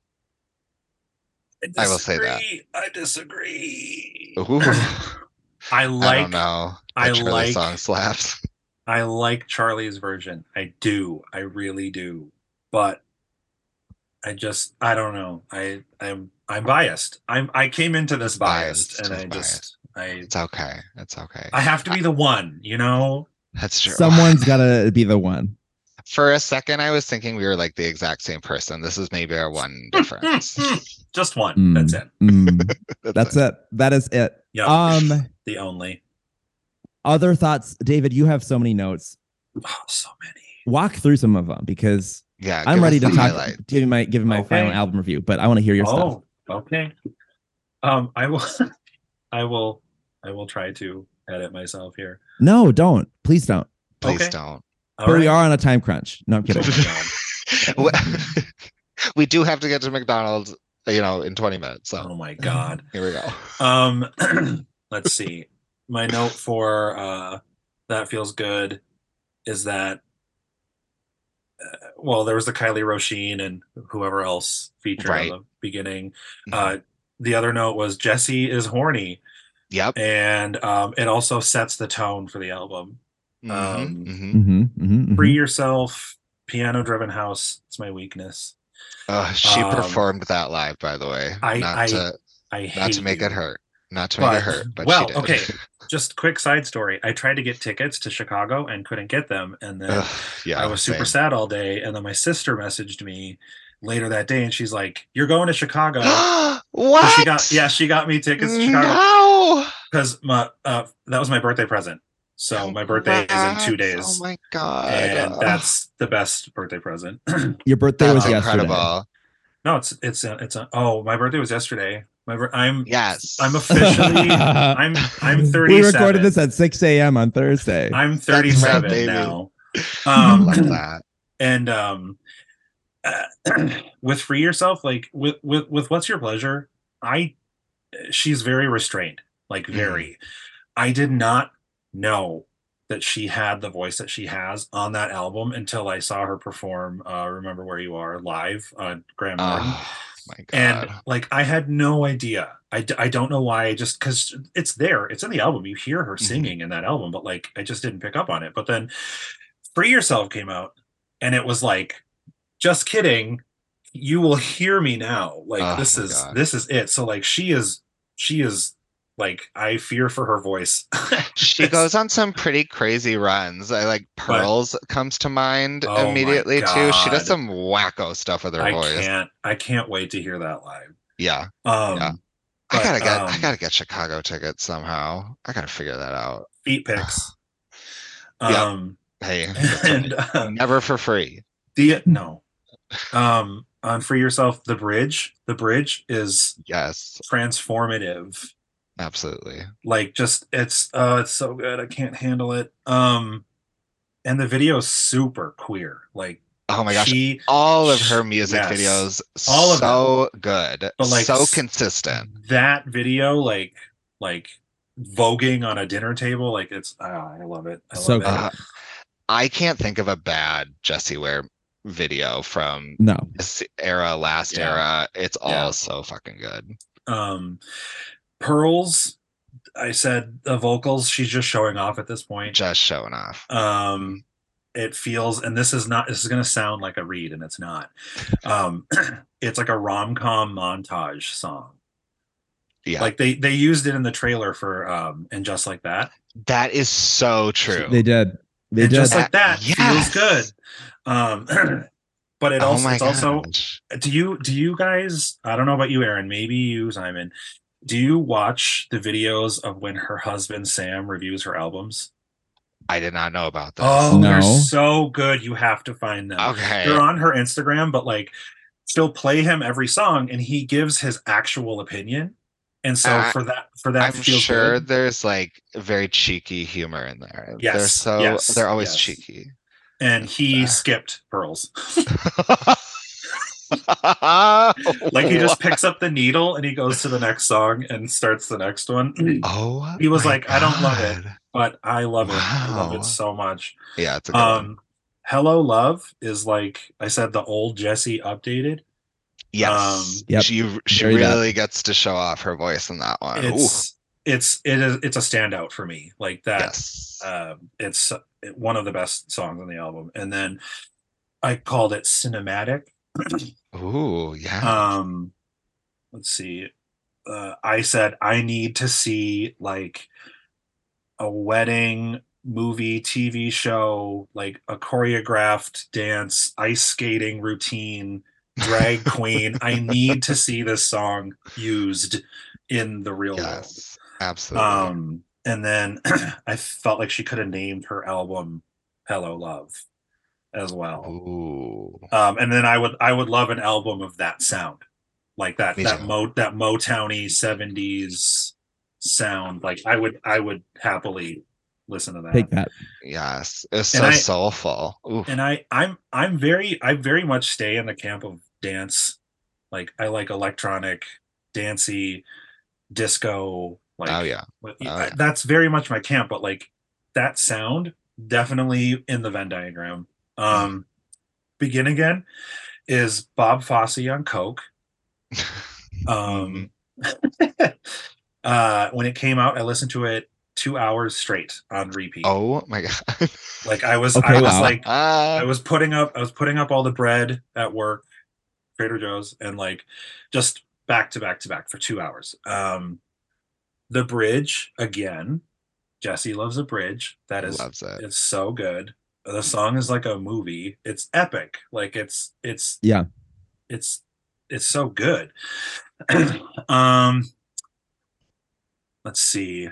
I will say that. I disagree. Ooh. I I like don't know. I That like- song slaps. I like Charlie's version. I do. I really do. But I just I don't know. I I'm I'm biased. I'm I came into this biased, Biased, and I just just I It's okay. It's okay. I have to be the one, you know? That's true. Someone's got to be the one. For a second, I was thinking we were like the exact same person. This is maybe our one difference. just one. Mm. That's it. Mm, that's it. it. That is it. Yeah. Um, the only. other thoughts, David. You have so many notes. Oh, so many. Walk through some of them because Yeah. I'm ready to talk. highlight. Give my give my final album review, but I want to hear your stuff. Oh, okay. Um, I will, I will, I will try to edit myself here. No, don't. Please don't. Please Okay. don't. All but we are on a time crunch. No, I'm kidding. We we do have to get to McDonald's, you know, in 20 minutes. So oh my god. here we go. Um, let's see. My note for uh, that feels good is that. Uh, well, there was the Kylie Roisin and whoever else featured Right. on the beginning. Uh, the other note was Jessie is horny, Yep. and um, it also sets the tone for the album. Mhm, um, mhm. hmm hmm Free yourself, piano driven house. It's my weakness. Uh, she um, performed that live, by the way. I- not I to I not to make you. it hurt. Not to make But- it hurt, but well, she did. okay. Just quick side story. I tried to get tickets to Chicago and couldn't get them, and then Ugh, yeah, I was super same. sad all day. And then my sister messaged me later that day, and she's like, "You're going to Chicago." what? She got yeah, she got me tickets to Chicago No. because my uh, that was my birthday present. So my birthday is in two days, Oh my god. and Ugh, that's the best birthday present. Your birthday that's was yesterday. incredible. no, it's it's a, it's a, oh my birthday was yesterday. My bir- I'm Yes. I'm officially I'm I'm 37. We recorded this at 6 a.m. on Thursday. I'm right, 37 baby. now. I Um, love that. and um uh, with free yourself like with with with what's your pleasure i she's very restrained like very i did not know that she had the voice that she has on that album until i saw her perform uh remember where you are live on graham Norton. Oh my god. and like i had no idea i, d- I don't know why i just because it's there it's in the album you hear her Mhm. singing in that album but like i just didn't pick up on it but then free yourself came out and it was like just kidding you will hear me now like Oh this is God. this is it so like she is she is like i fear for her voice she goes on some pretty crazy runs. I like Pearls comes to mind Oh immediately too. She does some wacko stuff with her i voice. can't i can't wait to hear that live Yeah. um Yeah. but, I gotta get I um, gotta get Chicago tickets somehow. I gotta figure that out. feet pics Yeah. um Hey, and uh, never for free. The no. Um on Free Yourself, the bridge, the bridge is Yes, transformative. Absolutely. Like just it's uh it's so good. I can't handle it. Um and the video is super queer. Like Oh my gosh. She all of her music Yes. videos All of so good. But, like, so consistent. that video, like like voguing on a dinner table, like it's ah, I love it. I love So it. Uh, I can't think of a bad Jessie Ware video from No. this era, last Yeah. era. It's all Yeah. so fucking good. um pearls i said the vocals she's just showing off at this point Just showing off. um it feels and this is not this is going to sound like a read and it's not um it's like a rom-com montage song Yeah. like they they used it in the trailer for um and just like that that is so true. They did. They and did. just like that Yes. feels good um but it oh also my it's also do you do you guys i don't know about you ehren maybe you simon do you watch the videos of when her husband sam reviews her albums I did not know about this. oh they're so good you have to find them okay. they're on her instagram but like she'll play him every song and he gives his actual opinion and so I- for that for that I'm feels sure good. there's like very cheeky humor in there. they're Yes, so yes, they're always yes. cheeky. and he skipped pearls like he just picks up the needle and he goes to the next song and starts the next one Oh, He was my like, "I don't love it." But i love it i love it so much Yeah, it's a good one. um hello love is like i said the old jessie updated Yes. um, Yep, She she very that. really gets to show off her voice in that one. Ooh, it's it's it is it's a standout for me like that yes. um it's one of the best songs on the album and then i called it cinematic Ooh, yeah. um let's see uh, i said i need to see like a wedding movie tv show like a choreographed dance ice skating routine drag queen i need to see this song used in the real world. Absolutely. um and then i felt like she could have named her album hello love as well Ooh. um and then i would i would love an album of that sound like that Me that too. mo that motowny 70s sound like i would i would happily listen to that Take that. Yes. It's And so I- soulful. Ooh. and i i'm i'm very i very much stay in the camp of dance like i like electronic dancey disco like oh yeah. But Oh, I- yeah. that's very much my camp but like that sound definitely in the venn diagram um begin again is bob fosse on coke um uh when it came out i listened to it two hours straight on repeat oh my god. like i was Okay, i was wow. like Ah, I was putting up I was putting up all the bread at work, Trader Joe's, and like just back to back to back for two hours. Um the bridge again. Jessie loves a bridge. That is loves it. it's so good. The song is like a movie. It's epic. Like it's it's Yeah. it's it's so good. um let's see.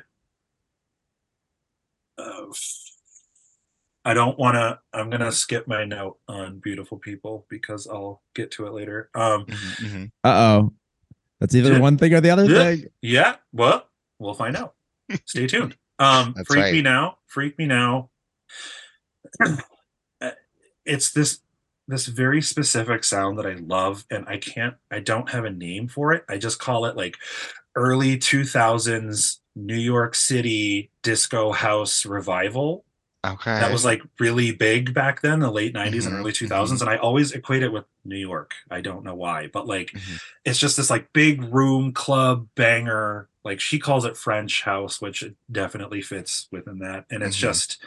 Uh, I don't want to. I'm gonna skip my note on beautiful people because I'll get to it later. Um, Mhm, mhm. Uh oh. That's either Yeah. one thing or the other Yeah. thing. yeah, well, we'll find out. Stay tuned. Um, That's freak me now, freak me now. It's this this very specific sound that I love, and I can't. I don't have a name for it. I just call it like early 2000s New York City disco house revival. Okay. that was like really big back then the late 90s and Mhm, early 2000s and i always equate it with new york i don't know why but like Mhm. it's just this like big room club banger like she calls it french house which definitely fits within that and it's Mhm. just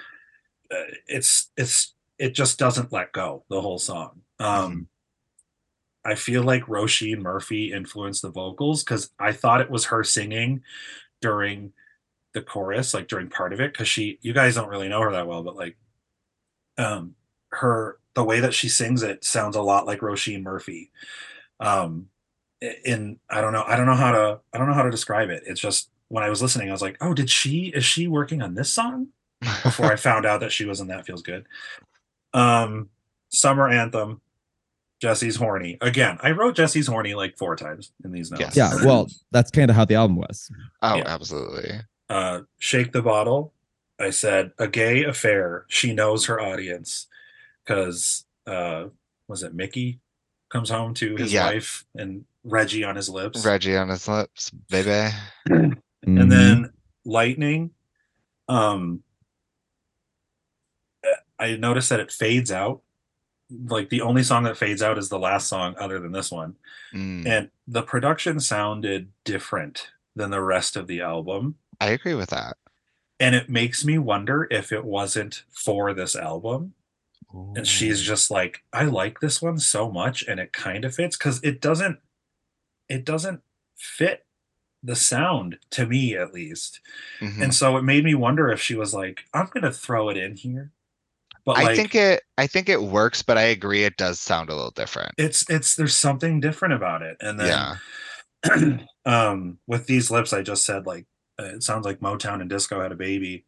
it's it's it just doesn't let go the whole song. Um i feel like roisin murphy influenced the vocals because i thought it was her singing during the chorus like during part of it because she you guys don't really know her that well but like um her the way that she sings it sounds a lot like roisin murphy. Um in i don't know i don't know how to i don't know how to describe it. It's just when i was listening i was like oh did she is she working on this song before i found out that she was in that feels good um summer anthem jessie's horny again i wrote jessie's horny like four times in these notes Yes. Yeah. Well, that's kind of how the album was. oh, Yeah. absolutely. uh, shake the bottle. I said a gay affair. She knows her audience because uh was it Mickey comes home to his Yeah. wife and Reggie on his lips. Reggie on his lips, baby. And then lightning um i noticed that it fades out. Like the only song that fades out is the last song other than this one. Mm, and the production sounded different than the rest of the album. I agree with that. and it makes me wonder if it wasn't for this album. And she's just like i like this one so much and it kind of fits. Because it doesn't it doesn't fit the sound to me at least. Mhm. and so it made me wonder if she was like i'm gonna throw it in here but I like think it I think it works, but I agree it does sound a little different. it's it's there's something different about it and then yeah. um with these lips i just said like uh, it sounds like motown and disco had a baby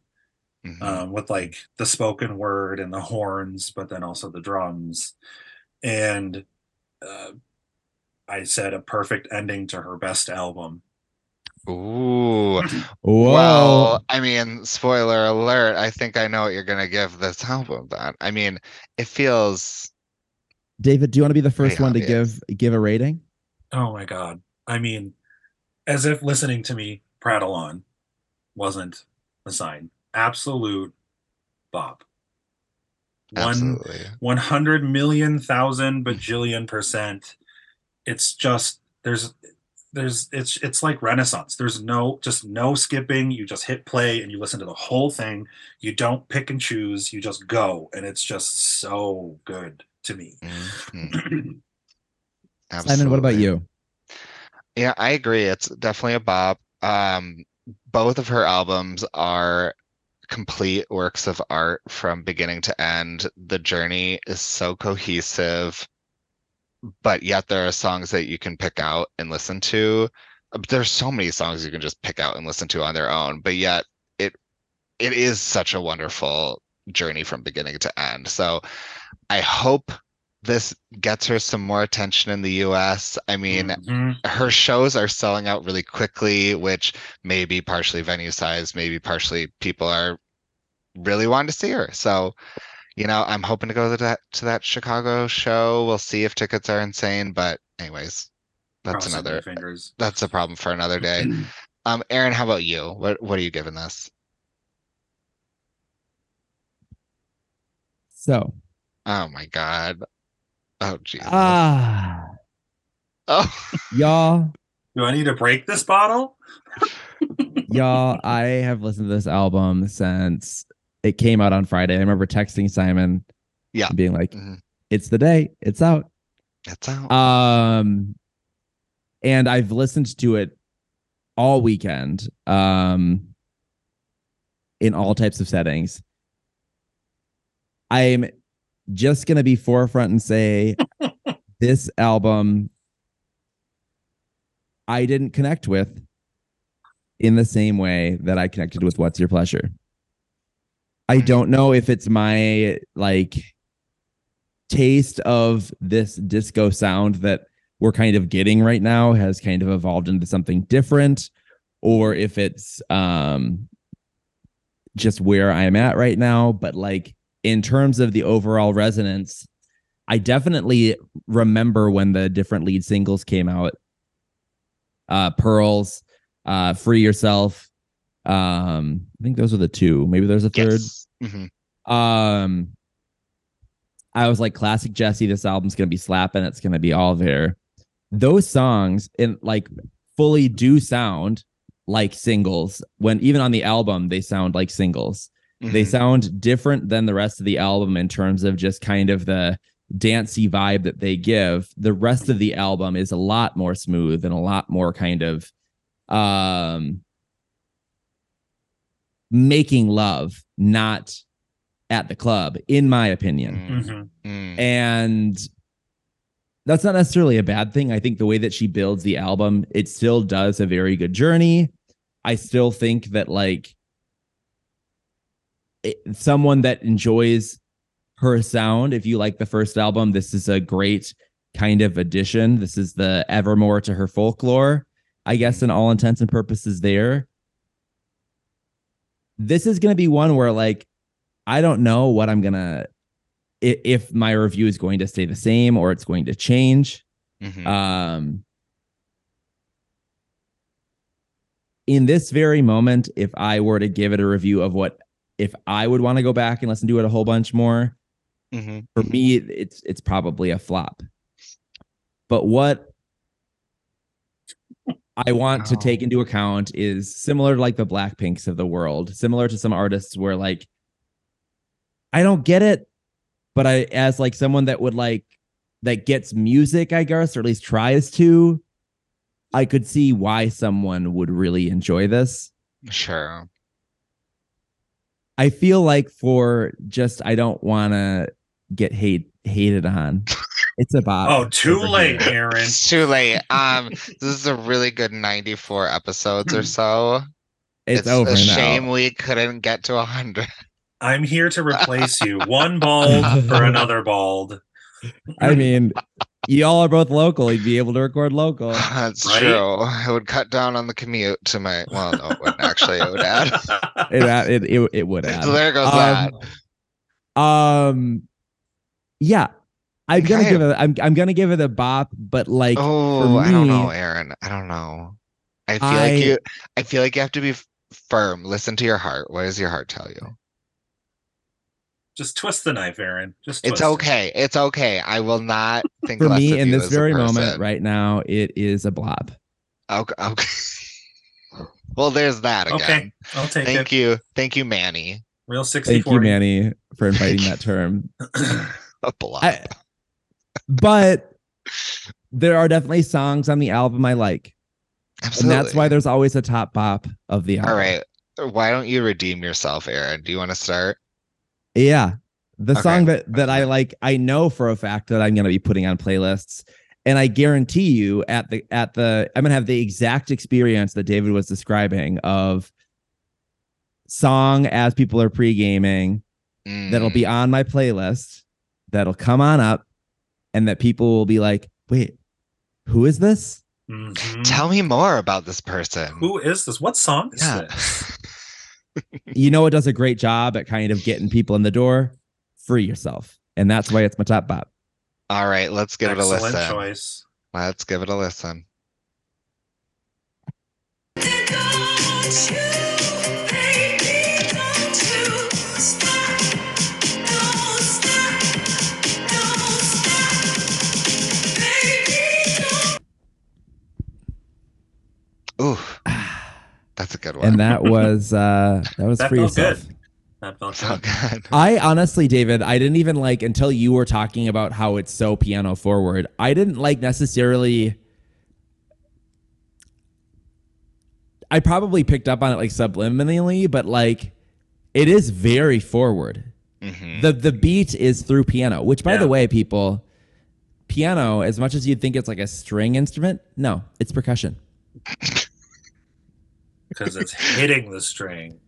mhm. um with like the spoken word and the horns but then also the drums and uh i said a perfect ending to her best album Ooh. Whoa. Well, I mean, spoiler alert, I think I know what you're gonna give this album then. I mean, it feels David, do you want to be the first Pretty one to give give a rating? oh my god i mean as if listening to me prattle on wasn't a sign absolute bop one 100 million thousand bajillion percent it's just there's there's it's it's like renaissance there's no just no skipping you just hit play and you listen to the whole thing you don't pick and choose you just go and it's just so good to me Mhm. Simon, what about you? Yeah, I agree. It's definitely a bop. Um, both of her albums are complete works of art from beginning to end. The journey is so cohesive, but yet there are songs that you can pick out and listen to. Uh, There's so many songs you can just pick out and listen to on their own, but yet it it is such a wonderful journey from beginning to end. So I hope this gets her some more attention in the US. I mean, Mhm. her shows are selling out really quickly, which may be partially venue size, maybe partially people are really wanting to see her. So, you know, I'm hoping to go to that to that Chicago show. We'll see if tickets are insane, but anyways, that's Crossing another fingers that's a problem for another day. Um, Ehren, how about you? What what are you giving this? So, Oh my God. Oh Jesus. ah, oh y'all, do i need to break this bottle y'all, I have listened to this album since it came out on Friday. I remember texting Simon, Yeah. being like, Mhm. "It's the day, it's out." it's out. Um, and I've listened to it all weekend, um, in all types of settings. I'm just gonna be forefront and say this album I didn't connect with in the same way that I connected with What's Your Pleasure. I don't know if it's my like taste of this disco sound that we're kind of getting right now has kind of evolved into something different or if it's um just where I'm at right now. But like in terms of the overall resonance I definitely remember when the different lead singles came out. Uh Pearls uh Free Yourself um I think those are the two maybe there's a third Yes. Mhm. um, I was like, classic Jessie. This album's gonna be slapping. It's gonna be all there. Those songs in like fully do sound like singles. When even on the album, they sound like singles. They Mhm. sound different than the rest of the album in terms of just kind of the dancey vibe that they give. The rest of the album is a lot more smooth and a lot more kind of um making love, not at the club, in my opinion. Mm, Mhm. mm. And that's not necessarily a bad thing. I think the way that she builds the album, it still does a very good journey. I still think that like it, someone that enjoys her sound, if you like the first album, this is a great kind of addition. This is the evermore to her folklore, I guess, in all intents and purposes. There, this is going to be one where like I don't know what I'm gonna if my review is going to stay the same or it's going to change. Mhm. Um, in this very moment, if I were to give it a review of what if I would want to go back and listen to it a whole bunch more, Mhm. for me, it's it's probably a flop. But what I want to Oh. take into account is similar to like the Blackpinks of the world, similar to some artists where like I don't get it, but I as like someone that would like that gets music, I guess, or at least tries to, I could see why someone would really enjoy this. Sure. I feel like for just I don't want to get hate hated on. It's a bop. Oh, too late, here. Ehren. It's too late. Um, this is a really good 94 episodes or so. It's, over a now. shame we couldn't get to 100. I'm here to replace you. One bald for another bald. I mean, y'all are both local. You'd be able to record local. That's Right? true. It would cut down on the commute to my. Well, no, it wouldn't actually. It would add. It it it, it would add. So there goes Um, that. Um, yeah, I'm gonna give it. I'm I'm gonna give it a bop, but like Oh, I don't know, me, Ehren. I don't know. I feel I- like you. I feel like you have to be firm. Listen to your heart. What does your heart tell you? Just twist the knife, Ehren. Just It's twist it. okay. It's okay. I will not think for less me of in you this very moment right now, it is a blob. Okay. okay. well, there's that again. Okay, I'll take Thank it. you. Thank you, Manny. Real 60 Thank you, Manny, for inviting that term. A blob. I, but there are definitely songs on the album I like, Absolutely. and that's why there's always a top bop of the album. All right. Why don't you redeem yourself, Ehren? Do you want to start? Yeah. The Okay. song that that I like, I know for a fact that I'm gonna be putting on playlists. And I guarantee you at the at the I'm gonna have the exact experience that David was describing of song as people are pre-gaming that'll be Mm, on my playlist, that'll come on up, and that people will be like, wait, who is this? Mhm. Tell me more about this person. Who is this? What song is Yeah. this? You know it does a great job at kind of getting people in the door. Free yourself. And that's why it's my top bop. All right, let's give it a Excellent listen. choice. Let's give it a listen. And that was uh that was That free felt yourself. good. That felt so good. good. I honestly, David, I didn't even like until you were talking about how it's so piano forward. I didn't like necessarily. I probably picked up on it like subliminally, but like it is very forward. Mhm. The the beat is through piano, which by the way, people, piano, as much as you'd think it's like a string instrument, no, it's percussion. Because it's hitting the string.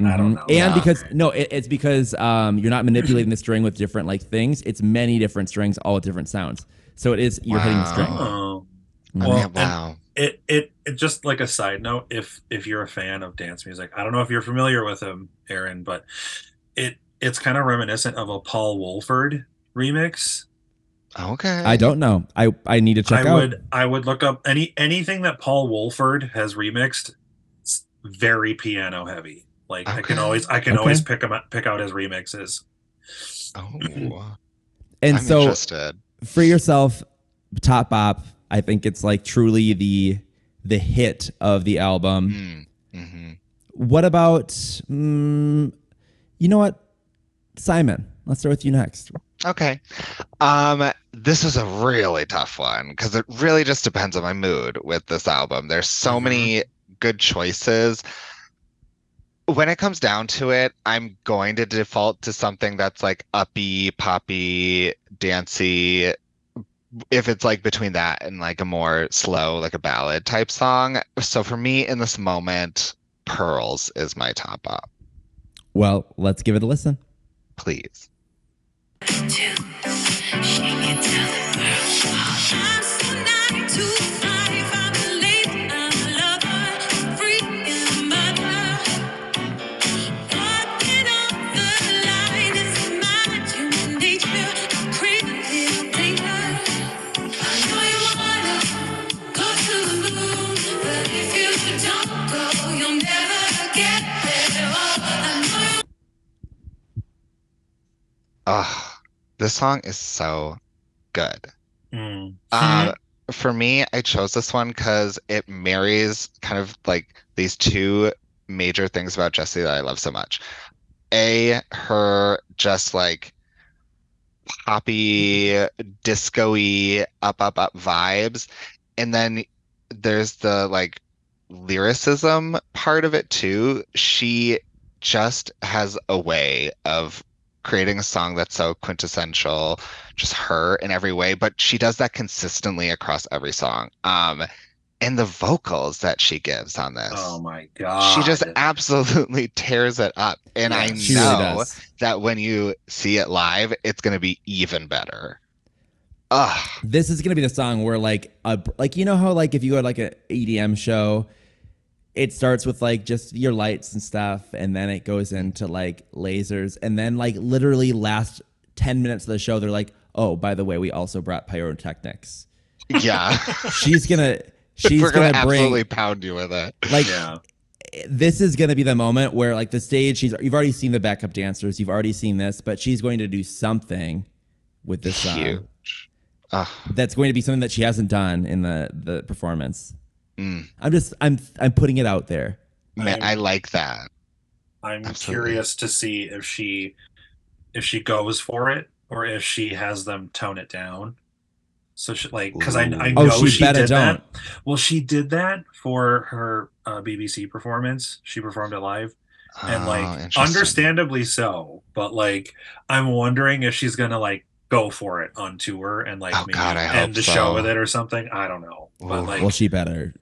I don't Mhm. know. And Yeah. because no, it, it's because um, you're not manipulating the string with different like things. It's many different strings, all with different sounds. So it is you're hitting the string. Oh. Mhm. I Well, mean, wow. It, it it just like a side note, if if you're a fan of dance music, I don't know if you're familiar with him, Ehren, but it it's kind of reminiscent of a Paul Woolford remix. Okay. I don't know. I I need to check I out. would I would look up any anything that Paul Woolford has remixed. It's very piano heavy. Like I can always I can Okay. always pick him up, pick out his remixes. Oh, and I'm so interested. for yourself, top bop. I think it's like truly the the hit of the album. Mm, hmm What about mm, you know what, Simon? Let's start with you next. Okay. Um, this is a really tough one because it really just depends on my mood with this album. There's so Mhm. many good choices. When it comes down to it, I'm going to default to something that's like uppy, poppy, dancey. If it's like between that and like a more slow, like a ballad type song. So for me in this moment, Pearls is my top up. Well, let's give it a listen. Please. Oh, this song is so good. Mm. Um, for me, I chose this one because it marries kind of like these two major things about Jessie that I love so much. A, her just like poppy, disco-y, up, up, up vibes. And then there's the like lyricism part of it too. She just has a way of creating a song that's so quintessential, just her in every way, but she does that consistently across every song. Um, and the vocals that she gives on this. Oh my god. She just absolutely tears it up. And I Yes. She really know that when you see it live, it's going to be even better. Ugh. This is gonna be the song where like a like you know how like if you go to like a EDM show, it starts with like just your lights and stuff, and then it goes into like lasers, and then like literally last ten minutes of the show, they're like, oh, by the way, we also brought pyrotechnics. Yeah. She's gonna she's We're going gonna, to bring absolutely pound you with it. like yeah. this is going to be the moment where like the stage she's you've already seen the backup dancers you've already seen this but she's going to do something with this song Huge. That's going to be something that she hasn't done in the the performance Mm. i'm just i'm i'm putting it out there Man, I'm- I like that. I'm Absolutely. curious to see if she if she goes for it or if she has them tone it down. So she like because I I know Oh, she she, did don't. that. Well, she did that for her uh, BBC performance. She performed it live, and Oh, like understandably so. But like I'm wondering if she's gonna like go for it on tour and like Oh, maybe God, end the so. show with it or something. I don't know, but Ooh. like well she better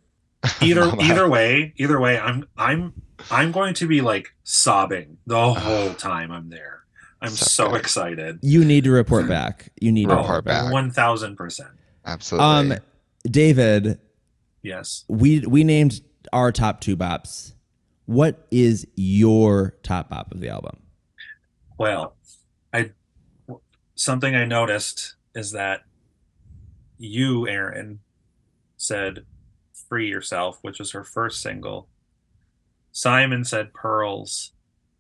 either either way either way i'm i'm i'm going to be like sobbing the whole time i'm there. I'm So so, excited. You need to report back. You need to Report report back. back. 1000% Absolutely. um david yes. we we named our top two bops. What is your top bop of the album? Well i something i noticed is that you ehren said free yourself which was her first single simon said pearls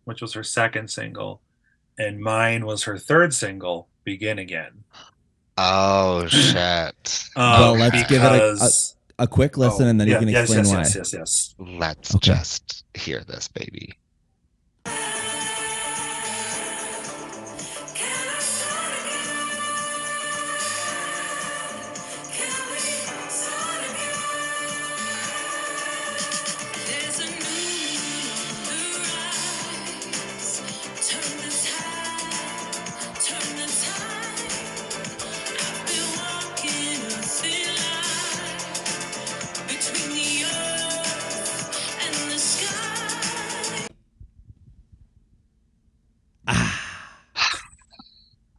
which was her second single and mine was her third single begin again oh shit. Um, Well, let's give it a- because- a quick listen Oh, and then yeah, you can yes, explain yes, why Yes, yes, yes. Let's Okay. just hear this, baby.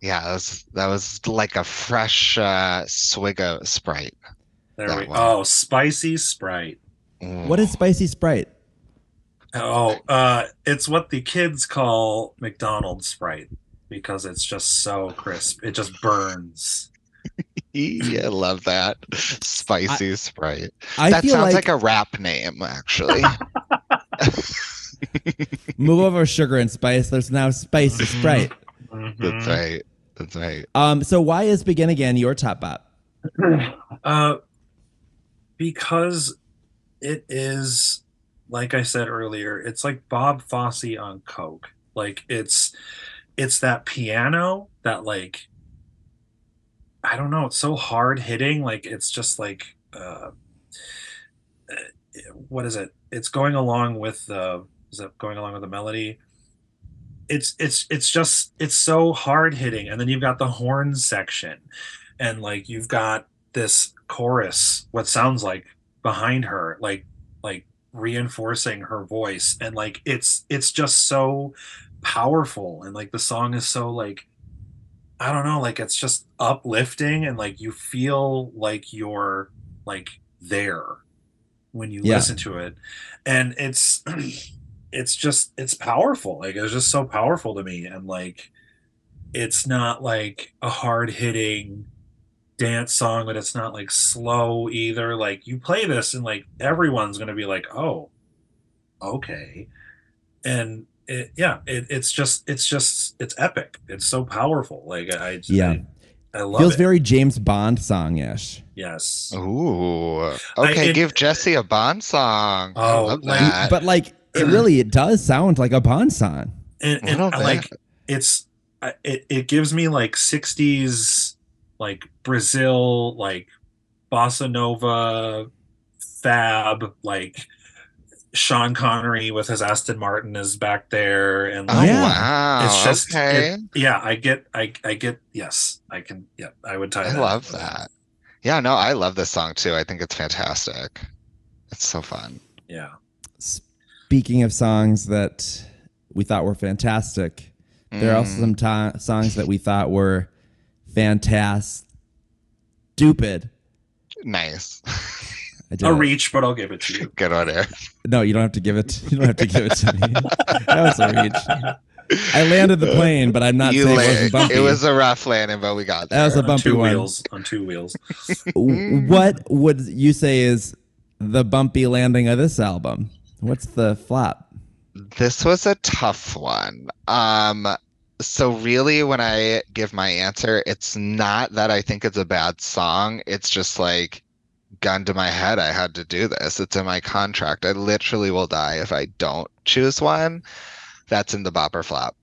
Yeah, that was that was like a fresh uh, swig of Sprite. There we one. Oh, spicy Sprite. what is spicy sprite Oh, uh, it's what the kids call McDonald's Sprite because it's just so crisp. It just burns. Yeah, I love that. Spicy Sprite. i that sounds like, like a rap name, actually. move over sugar and spice there's now spicy sprite Mhm. That's right. That's right. um so why is begin again your top bop Uh, because it is, like I said earlier, it's like Bob Fosse on coke. Like it's, it's that piano that like, I don't know. It's so hard hitting. Like it's just like, uh, uh, what is it? It's going along with the. Is it going along with the melody? It's it's it's just it's so hard hitting, and then you've got the horn section, and like you've got this chorus what sounds like behind her like like reinforcing her voice. And like it's it's just so powerful. And like the song is so like i don't know like it's just uplifting and like you feel like you're like there when you Yeah. listen to it. And it's it's just it's powerful like it's just so powerful to me and like it's not like a hard hitting dance song, but it's not like slow either. Like you play this and like everyone's gonna be like, oh, okay. And it, yeah, it, it's just it's just it's epic. It's so powerful. Like I just, Yeah. I, I love Feels it. very James Bond song ish. yes. Ooh. I- Okay, it- give Jessie a Bond song. I Oh, love like- that. But like, it really it does sound like a Bond song. And, and Little like it's it it gives me like 60s like Brazil like bossa nova fab like Sean Connery with his Aston Martin is back there and Oh like, Yeah. wow. it's just okay. it- yeah I get I I get yes I can yeah I would tie I that love that. Yeah, no, I love this song too. I think it's fantastic. It's so fun. yeah Speaking of songs that we thought were fantastic, there are also Mm. some ti- songs that we thought were fantastic. Stupid. nice. I did a reach but I'll give it to you Good on there. No, you don't have to give it. You don't have to give it to me. that was a reach. I landed the plane, but I'm not You saying it la- wasn't bumpy. it was a rough landing, but we got there. That was a on bumpy two one. wheels on two wheels what would you say is the bumpy landing of this album? What's the flop? This was a tough one. Um, so really when I give my answer, it's not that I think it's a bad song. It's just like gun to my head, I had to do this. It's in my contract. I literally will die if I don't choose one. That's in the Bop or Flop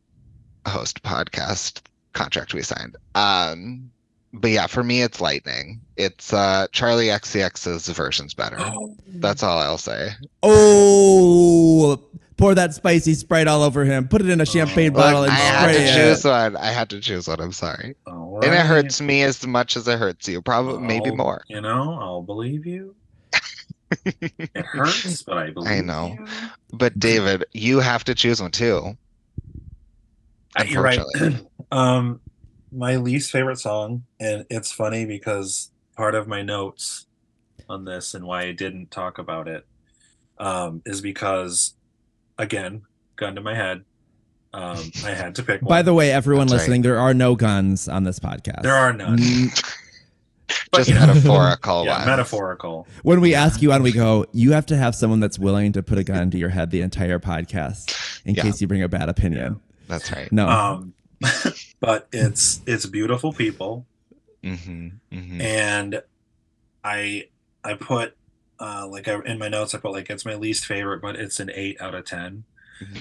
host podcast contract we signed. Um, but yeah, for me it's Lightning. It's uh Charli XCX's version's better. That's all I'll say. Oh, pour that spicy Sprite all over him. Put it in a champagne Look, bottle Look, and I had spray to it. choose one. I had to choose one. I'm sorry. All And it hurts me as much as it hurts you. Probably maybe I'll- more. You know, I'll believe you. it hurts, but I believe I know. you. But David, you have to choose one too. You're right. Um, my least favorite song, and it's funny because part of my notes on this and why I didn't talk about it um, is because, again, gun to my head, um, I had to pick one. By the way, everyone That's right. listening, there are no guns on this podcast. there are none. Mm, But, Just you know, metaphorical yeah, metaphorical. When we ask you on, we go, you have to have someone that's willing to put a gun to your head the entire podcast in Yeah. case you bring a bad opinion. That's right. No. Um, but it's it's beautiful people. Hmm hmm and I I put uh like I, in my notes I put like it's my least favorite, but it's an eight out of ten.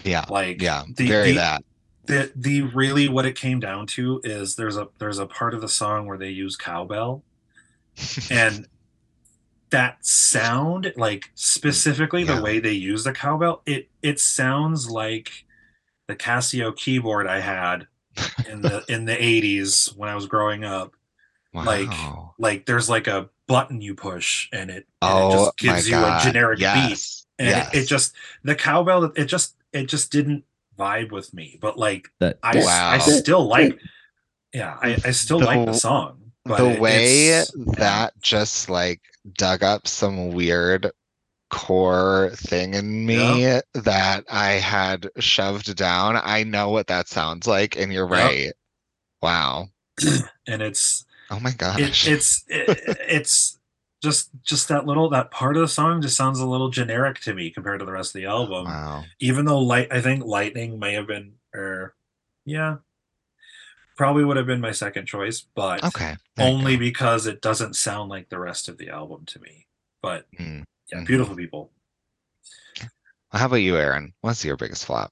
Yeah. Like Yeah. the, Very the, that. the the really what it came down to is there's a there's a part of the song where they use cowbell and that sound like specifically Yeah. the way they use the cowbell it it sounds like the Casio keyboard I had in the in the 80s when I was growing up Wow. like there's like a button you push and it, and it Oh just gives you God. a generic beat and yes. it, it just the cowbell it just it just didn't vibe with me but like that, i s- Wow. i still like yeah i, I still The like the song but the way it's- that just like dug up some weird core thing in me that I had shoved down. I know what that sounds like, and you're Yep. right. Wow. and it's Oh my it, gosh. it's it, it's just just that little that part of the song just sounds a little generic to me compared to the rest of the album wow. even though light i think lightning may have been or yeah probably would have been my second choice but Okay. only because it doesn't sound like the rest of the album to me but Mm. yeah Mhm. beautiful people How about you, Ehren? What's your biggest flop?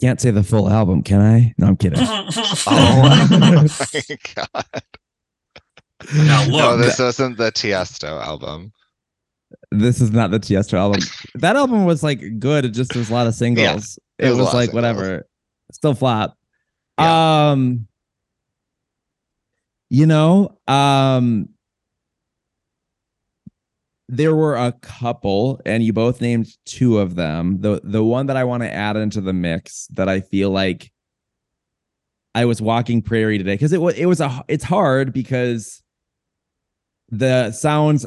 Can't say the full album, can I? No, I'm kidding. Oh my god. now No, look this wasn't the Tiesto album. this is not the Tiesto album. that album was like good. It just was a lot of singles. it it was was like singles. whatever. Still flop. Um you know, um there were a couple and you both named two of them. The the one that I want to add into the mix that I feel like I was walking prairie today because it was it was a it's hard because the sounds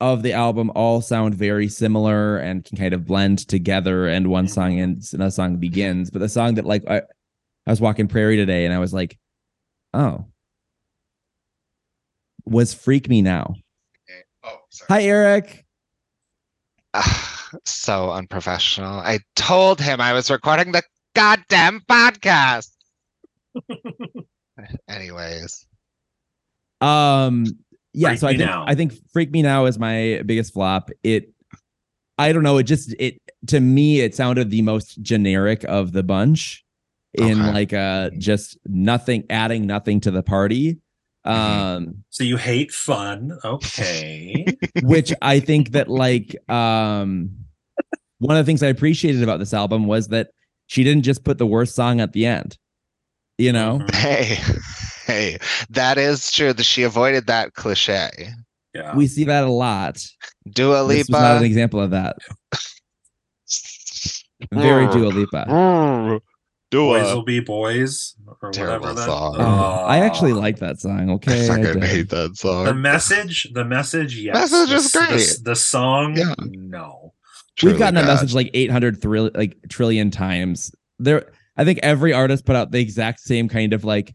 of the album all sound very similar and can kind of blend together and one song mm-hmm. ends and a song begins. But the song that like I, I was walking prairie today and I was like oh. Was freak me now sorry. hi Eric so unprofessional. I told him I was recording the goddamn podcast. Anyways, Um, yeah. Freak so I think Now. I think "Freak Me Now" is my biggest flop. It, I don't know. It just it to me it sounded the most generic of the bunch, in Okay. like uh just nothing, adding nothing to the party. Um, So you hate fun. Okay. which I think that like um one of the things I appreciated about this album was that she didn't just put the worst song at the end. You know? Mhm. hey, hey, that is true. That she avoided that cliche. Yeah. We see that a lot. Dua This was not an example of that. Very Dua Lipa. Dua. boys will be boys or Terrible whatever that. song. Oh, I actually like that song. Okay. I fucking did. hate that song. the message. The message. Yes. Message the, is s- the great. The, song. Yeah. No. We've Truly gotten that bad. message like 800 thrill, like trillion times. There, I think every artist put out the exact same kind of like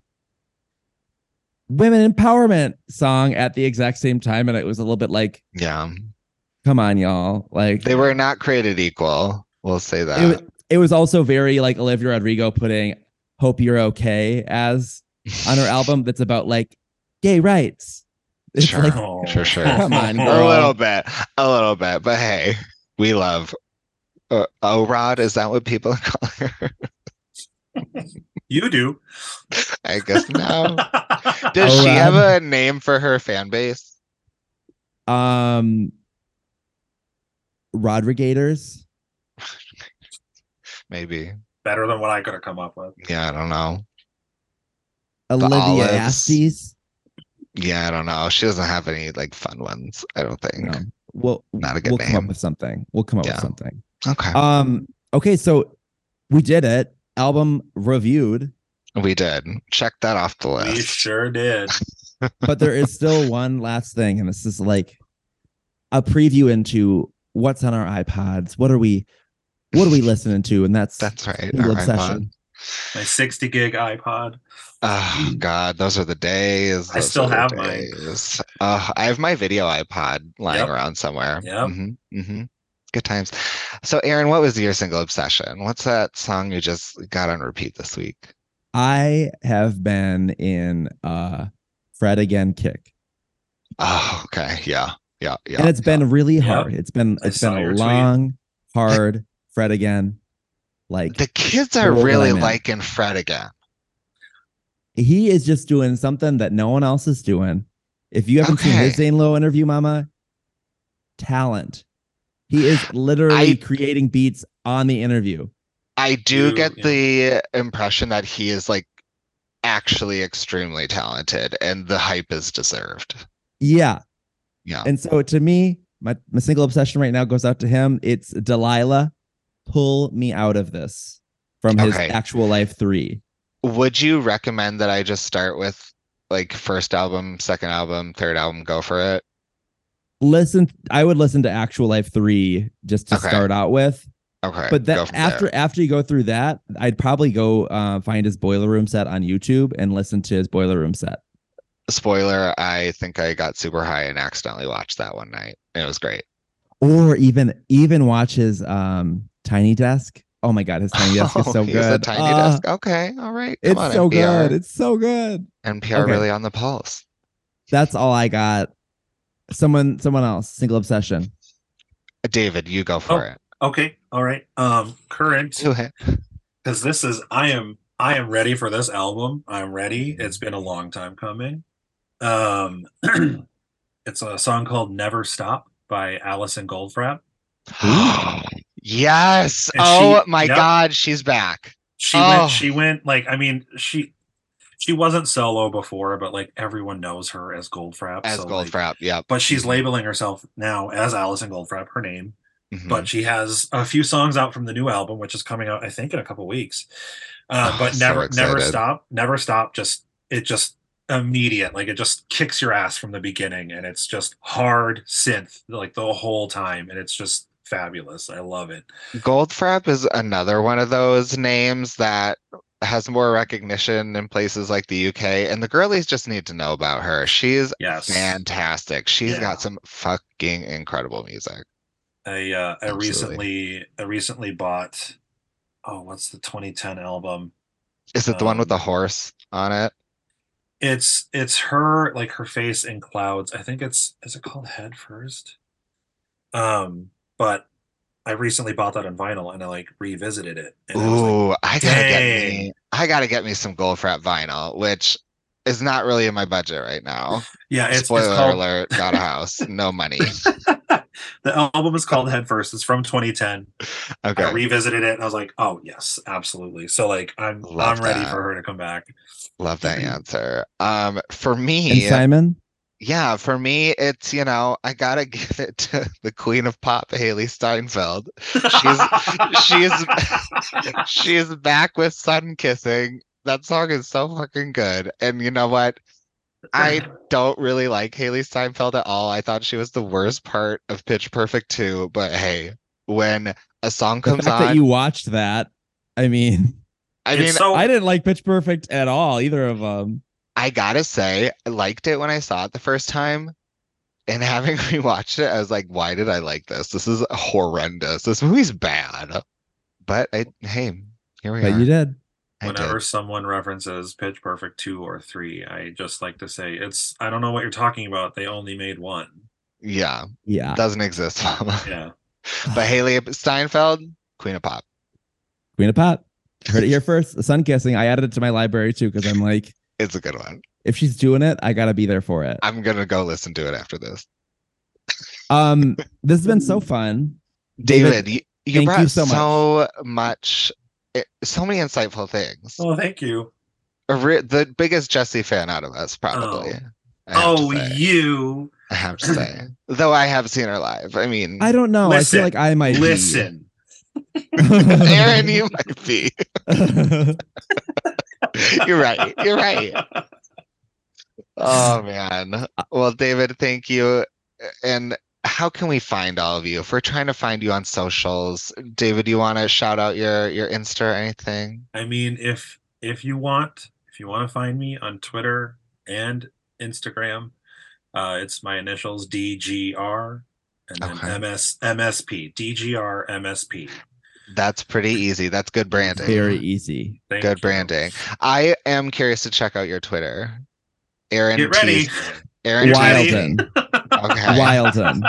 women empowerment song at the exact same time, and it was a little bit like, Yeah, come on, y'all. Like they were not created equal. We'll say that. it, wa- it was also very like Olivia Rodrigo putting "Hope You're Okay" as on her album. That's about like gay rights. It's Sure. like Oh. Sure, sure. Come on, a little bit, a little bit, but hey, we love. Uh, oh, Rod, is that what people call her? You do. I guess no. Does she have a name for her fan base? um, Rodrigators. Maybe. Better than what I could have come up with. Yeah, I don't know. Olivia Olives. Astes. Yeah, I don't know. She doesn't have any like fun ones. I don't think. No. We'll Not a good we'll come up with something. We'll come up Yeah. with something. Okay, Um. Okay. So we did it. Album reviewed, we did. Check that off the list. We list. sure did. but there is still one last thing, and this is like a preview into what's on our iPods. What are we? What are we listening to? And that's That's right. Single our iPod. Obsession. My 60 gig iPod. Oh God, those are the days. I still are the have mine. Uh, I have my video iPod lying Yep. around somewhere. Yep. hmm hmm Good times. So, Aaron, what was your single obsession? What's that song you just got on repeat this week? I have been in uh Fred again kick. Oh, okay. Yeah. Yeah. Yeah. and it's yeah. been really Yep. hard. It's been I it's saw been your a tweet. long, hard Fred again. Like the kids are really liking Fred again. he is just doing something that no one else is doing. If you haven't seen his Okay. Zane Lowe interview, Mama, talent. He is literally I- creating beats on the interview. I do You- get yeah. the impression that he is like actually extremely talented and the hype is deserved. Yeah. Yeah. And so to me, my, my single obsession right now goes out to him. It's Delilah. Pull me out of this from his Okay. actual life three. Would you recommend that I just start with like first album, second album, third album, go for it? Listen, I would listen to actual life three just to Okay. start out with. Okay. but that after there. after you go through that, I'd probably go uh, find his boiler room set on YouTube and listen to his boiler room set. spoiler, I think I got super high and accidentally watched that one night. It was great. Or even even watch his um tiny desk. Oh my god, his tiny desk is so he has a tiny Ah, desk. Okay. All right. Come It's on, so NPR. good. It's so good. NPR Okay. really on the pulse. That's all I got. Someone someone else. Single obsession. David, you go for Oh. it. Okay. All right. Um, current Do because this is I am I am ready for this album. I'm ready. It's been a long time coming. Um, it's a song called "Never Stop" by Alison Goldfrapp. yes. And oh she- my yep. God, she's back. She Oh. went. She went like I mean she she wasn't solo before, but like everyone knows her as Goldfrapp. As so, like- Goldfrapp. Yep. but she's Mhm. labeling herself now as Alison Goldfrapp, her name. Mhm. but she has a few songs out from the new album, which is coming out, I think, in a couple weeks. Uh, Oh, but so never, never stop, never stop. Just it just immediate, like it just kicks your ass from the beginning, and it's just hard synth like the whole time, and it's just fabulous. I love it. Goldfrapp is another one of those names that has more recognition in places like the UK, and the girlies just need to know about her. She is Yes, fantastic. She's Yeah. got some fucking incredible music. I uh, I Absolutely. recently I recently bought oh, what's the 2010 album? Is it the one with the Um, horse on it? It's it's her like her face in clouds. I think it's is it called Head First? Um, but I recently bought that on vinyl and I like revisited it. And I was like, Ooh, I gotta get me. I gotta get me some Goldfrapp vinyl, which is not really in my budget right now. yeah, it's, it's Spoiler called alert: got a house, no money. the album is called Head First. It's from 2010. Okay, I revisited it and I was like, oh yes, absolutely. So like I'm Love I'm ready that. for her to come back. love that answer. Um, for me, And me, Simon, yeah, for me, it's you know I gotta give it to the Queen of Pop, Hailee Steinfeld. she's She's she's back with Sun Kissing. That song is so fucking good. And you know what? I don't really like Hailee Steinfeld at all. I thought she was the worst part of Pitch Perfect 2, but hey, when a song the comes fact on, that you watched that, I mean, I mean, so I didn't like Pitch Perfect at all, either of them. I gotta say, I liked it when I saw it the first time. And having rewatched it, I was like, why did I like this? This is horrendous. This movie's bad. But I, hey, here we But are. you did. I did. Whenever someone references Pitch Perfect 2 or 3, I just like to say it's I don't know what you're talking about. They only made one. Yeah, Yeah. doesn't exist. Mama. Yeah. But Hailee Steinfeld, Queen of Pop. Queen of Pop. Heard it here first. The sun kissing. I added it to my library too because I'm like, It's a good one. if she's doing it, I gotta be there for it. I'm gonna go listen to it after this. Um, this has been so fun. David, you, you brought you so, so much, eh, so many insightful things. Oh, thank you. A re- the biggest Jessie fan out of us, probably. I have to Oh, you I have to say. Though I have seen her live. I mean, I don't know. I feel like I might be. Listen. Ehren, you might be. You're right. You're right. Oh man. Well, David, thank you. And how can we find all of you? If we're trying to find you on socials, David, you want to shout out your your Insta or anything? I mean, if if you want, if you want to find me on Twitter and Instagram, uh, it's my initials DGR and then Okay. MS MSP DGR MSP. That's pretty easy. That's good branding. Very easy. Thank good you. branding. I am curious to check out your Twitter. Ehren Get ready. Tees- Ehren Get Tees- ready. Wildin. Okay. Wildin.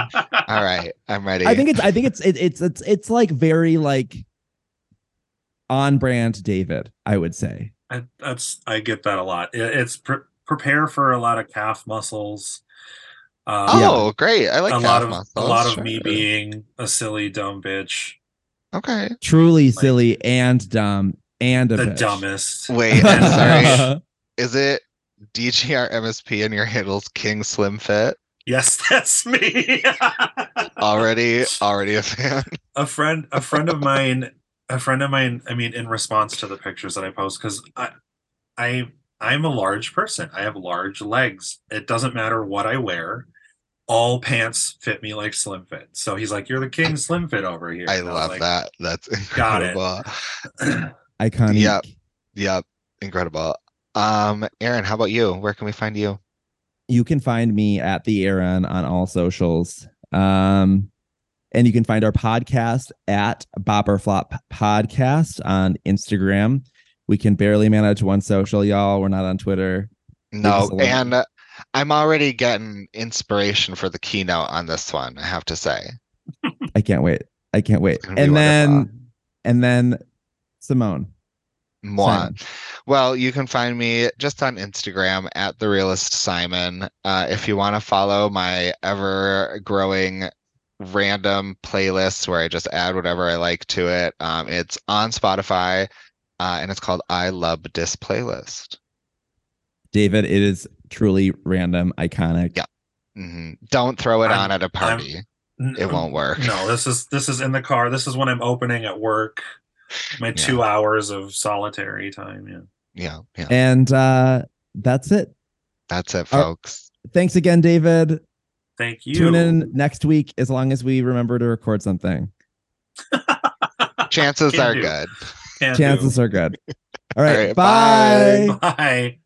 All right. I'm ready. I think it's I think it's it, it's it's it's like very like on brand David, I would say. I, that's I get that a lot. It, it's pre- prepare for a lot of calf muscles. Uh, Oh, great. I like a lot of muscles. a lot of me Sure. being a silly dumb bitch, Okay. Truly silly and dumb and a the bitch. dumbest. Wait, I'm sorry. Is it DGR MSP and your handles King Slim Fit? Yes, that's me. Already, already a fan. a friend a friend of mine a friend of mine i mean in response to the pictures that i post because i i i'm a large person i have large legs it doesn't matter what i wear all pants fit me like slim fit so he's like you're the king slim fit over here I And was love like, that. That's Got it. incredible. Iconic. Yep. Yep. Incredible. Um, Ehren, how about you? Where can we find you? You can find me at the Ehren on all socials. Um, and you can find our podcast at Bop or Flop Podcast on Instagram. We can barely manage one social, y'all. We're not on Twitter. No, and uh, I'm already getting inspiration for the keynote on this one, I have to say. I can't wait. I can't wait. It's gonna be And then wonderful. and then Simone. Moi. Simon. Well, you can find me just on Instagram at the realist Simon. Uh, if you want to follow my ever growing random playlists where I just add whatever I like to it, um, it's on Spotify uh, and it's called I Love This Playlist. David, it is truly random, iconic. Yeah. Mhm. Don't throw it I'm- on at a I'm- party. N- It won't work. no this is this is in the car this is when i'm opening at work my two hours of solitary time yeah Yeah, yeah. And uh that's it. That's it, Are- folks. Thanks again, David. thank you Tune in next week as long as we remember to record something. Chances Can are do. good. Can do. Chances are good. All right, right, bye. bye. bye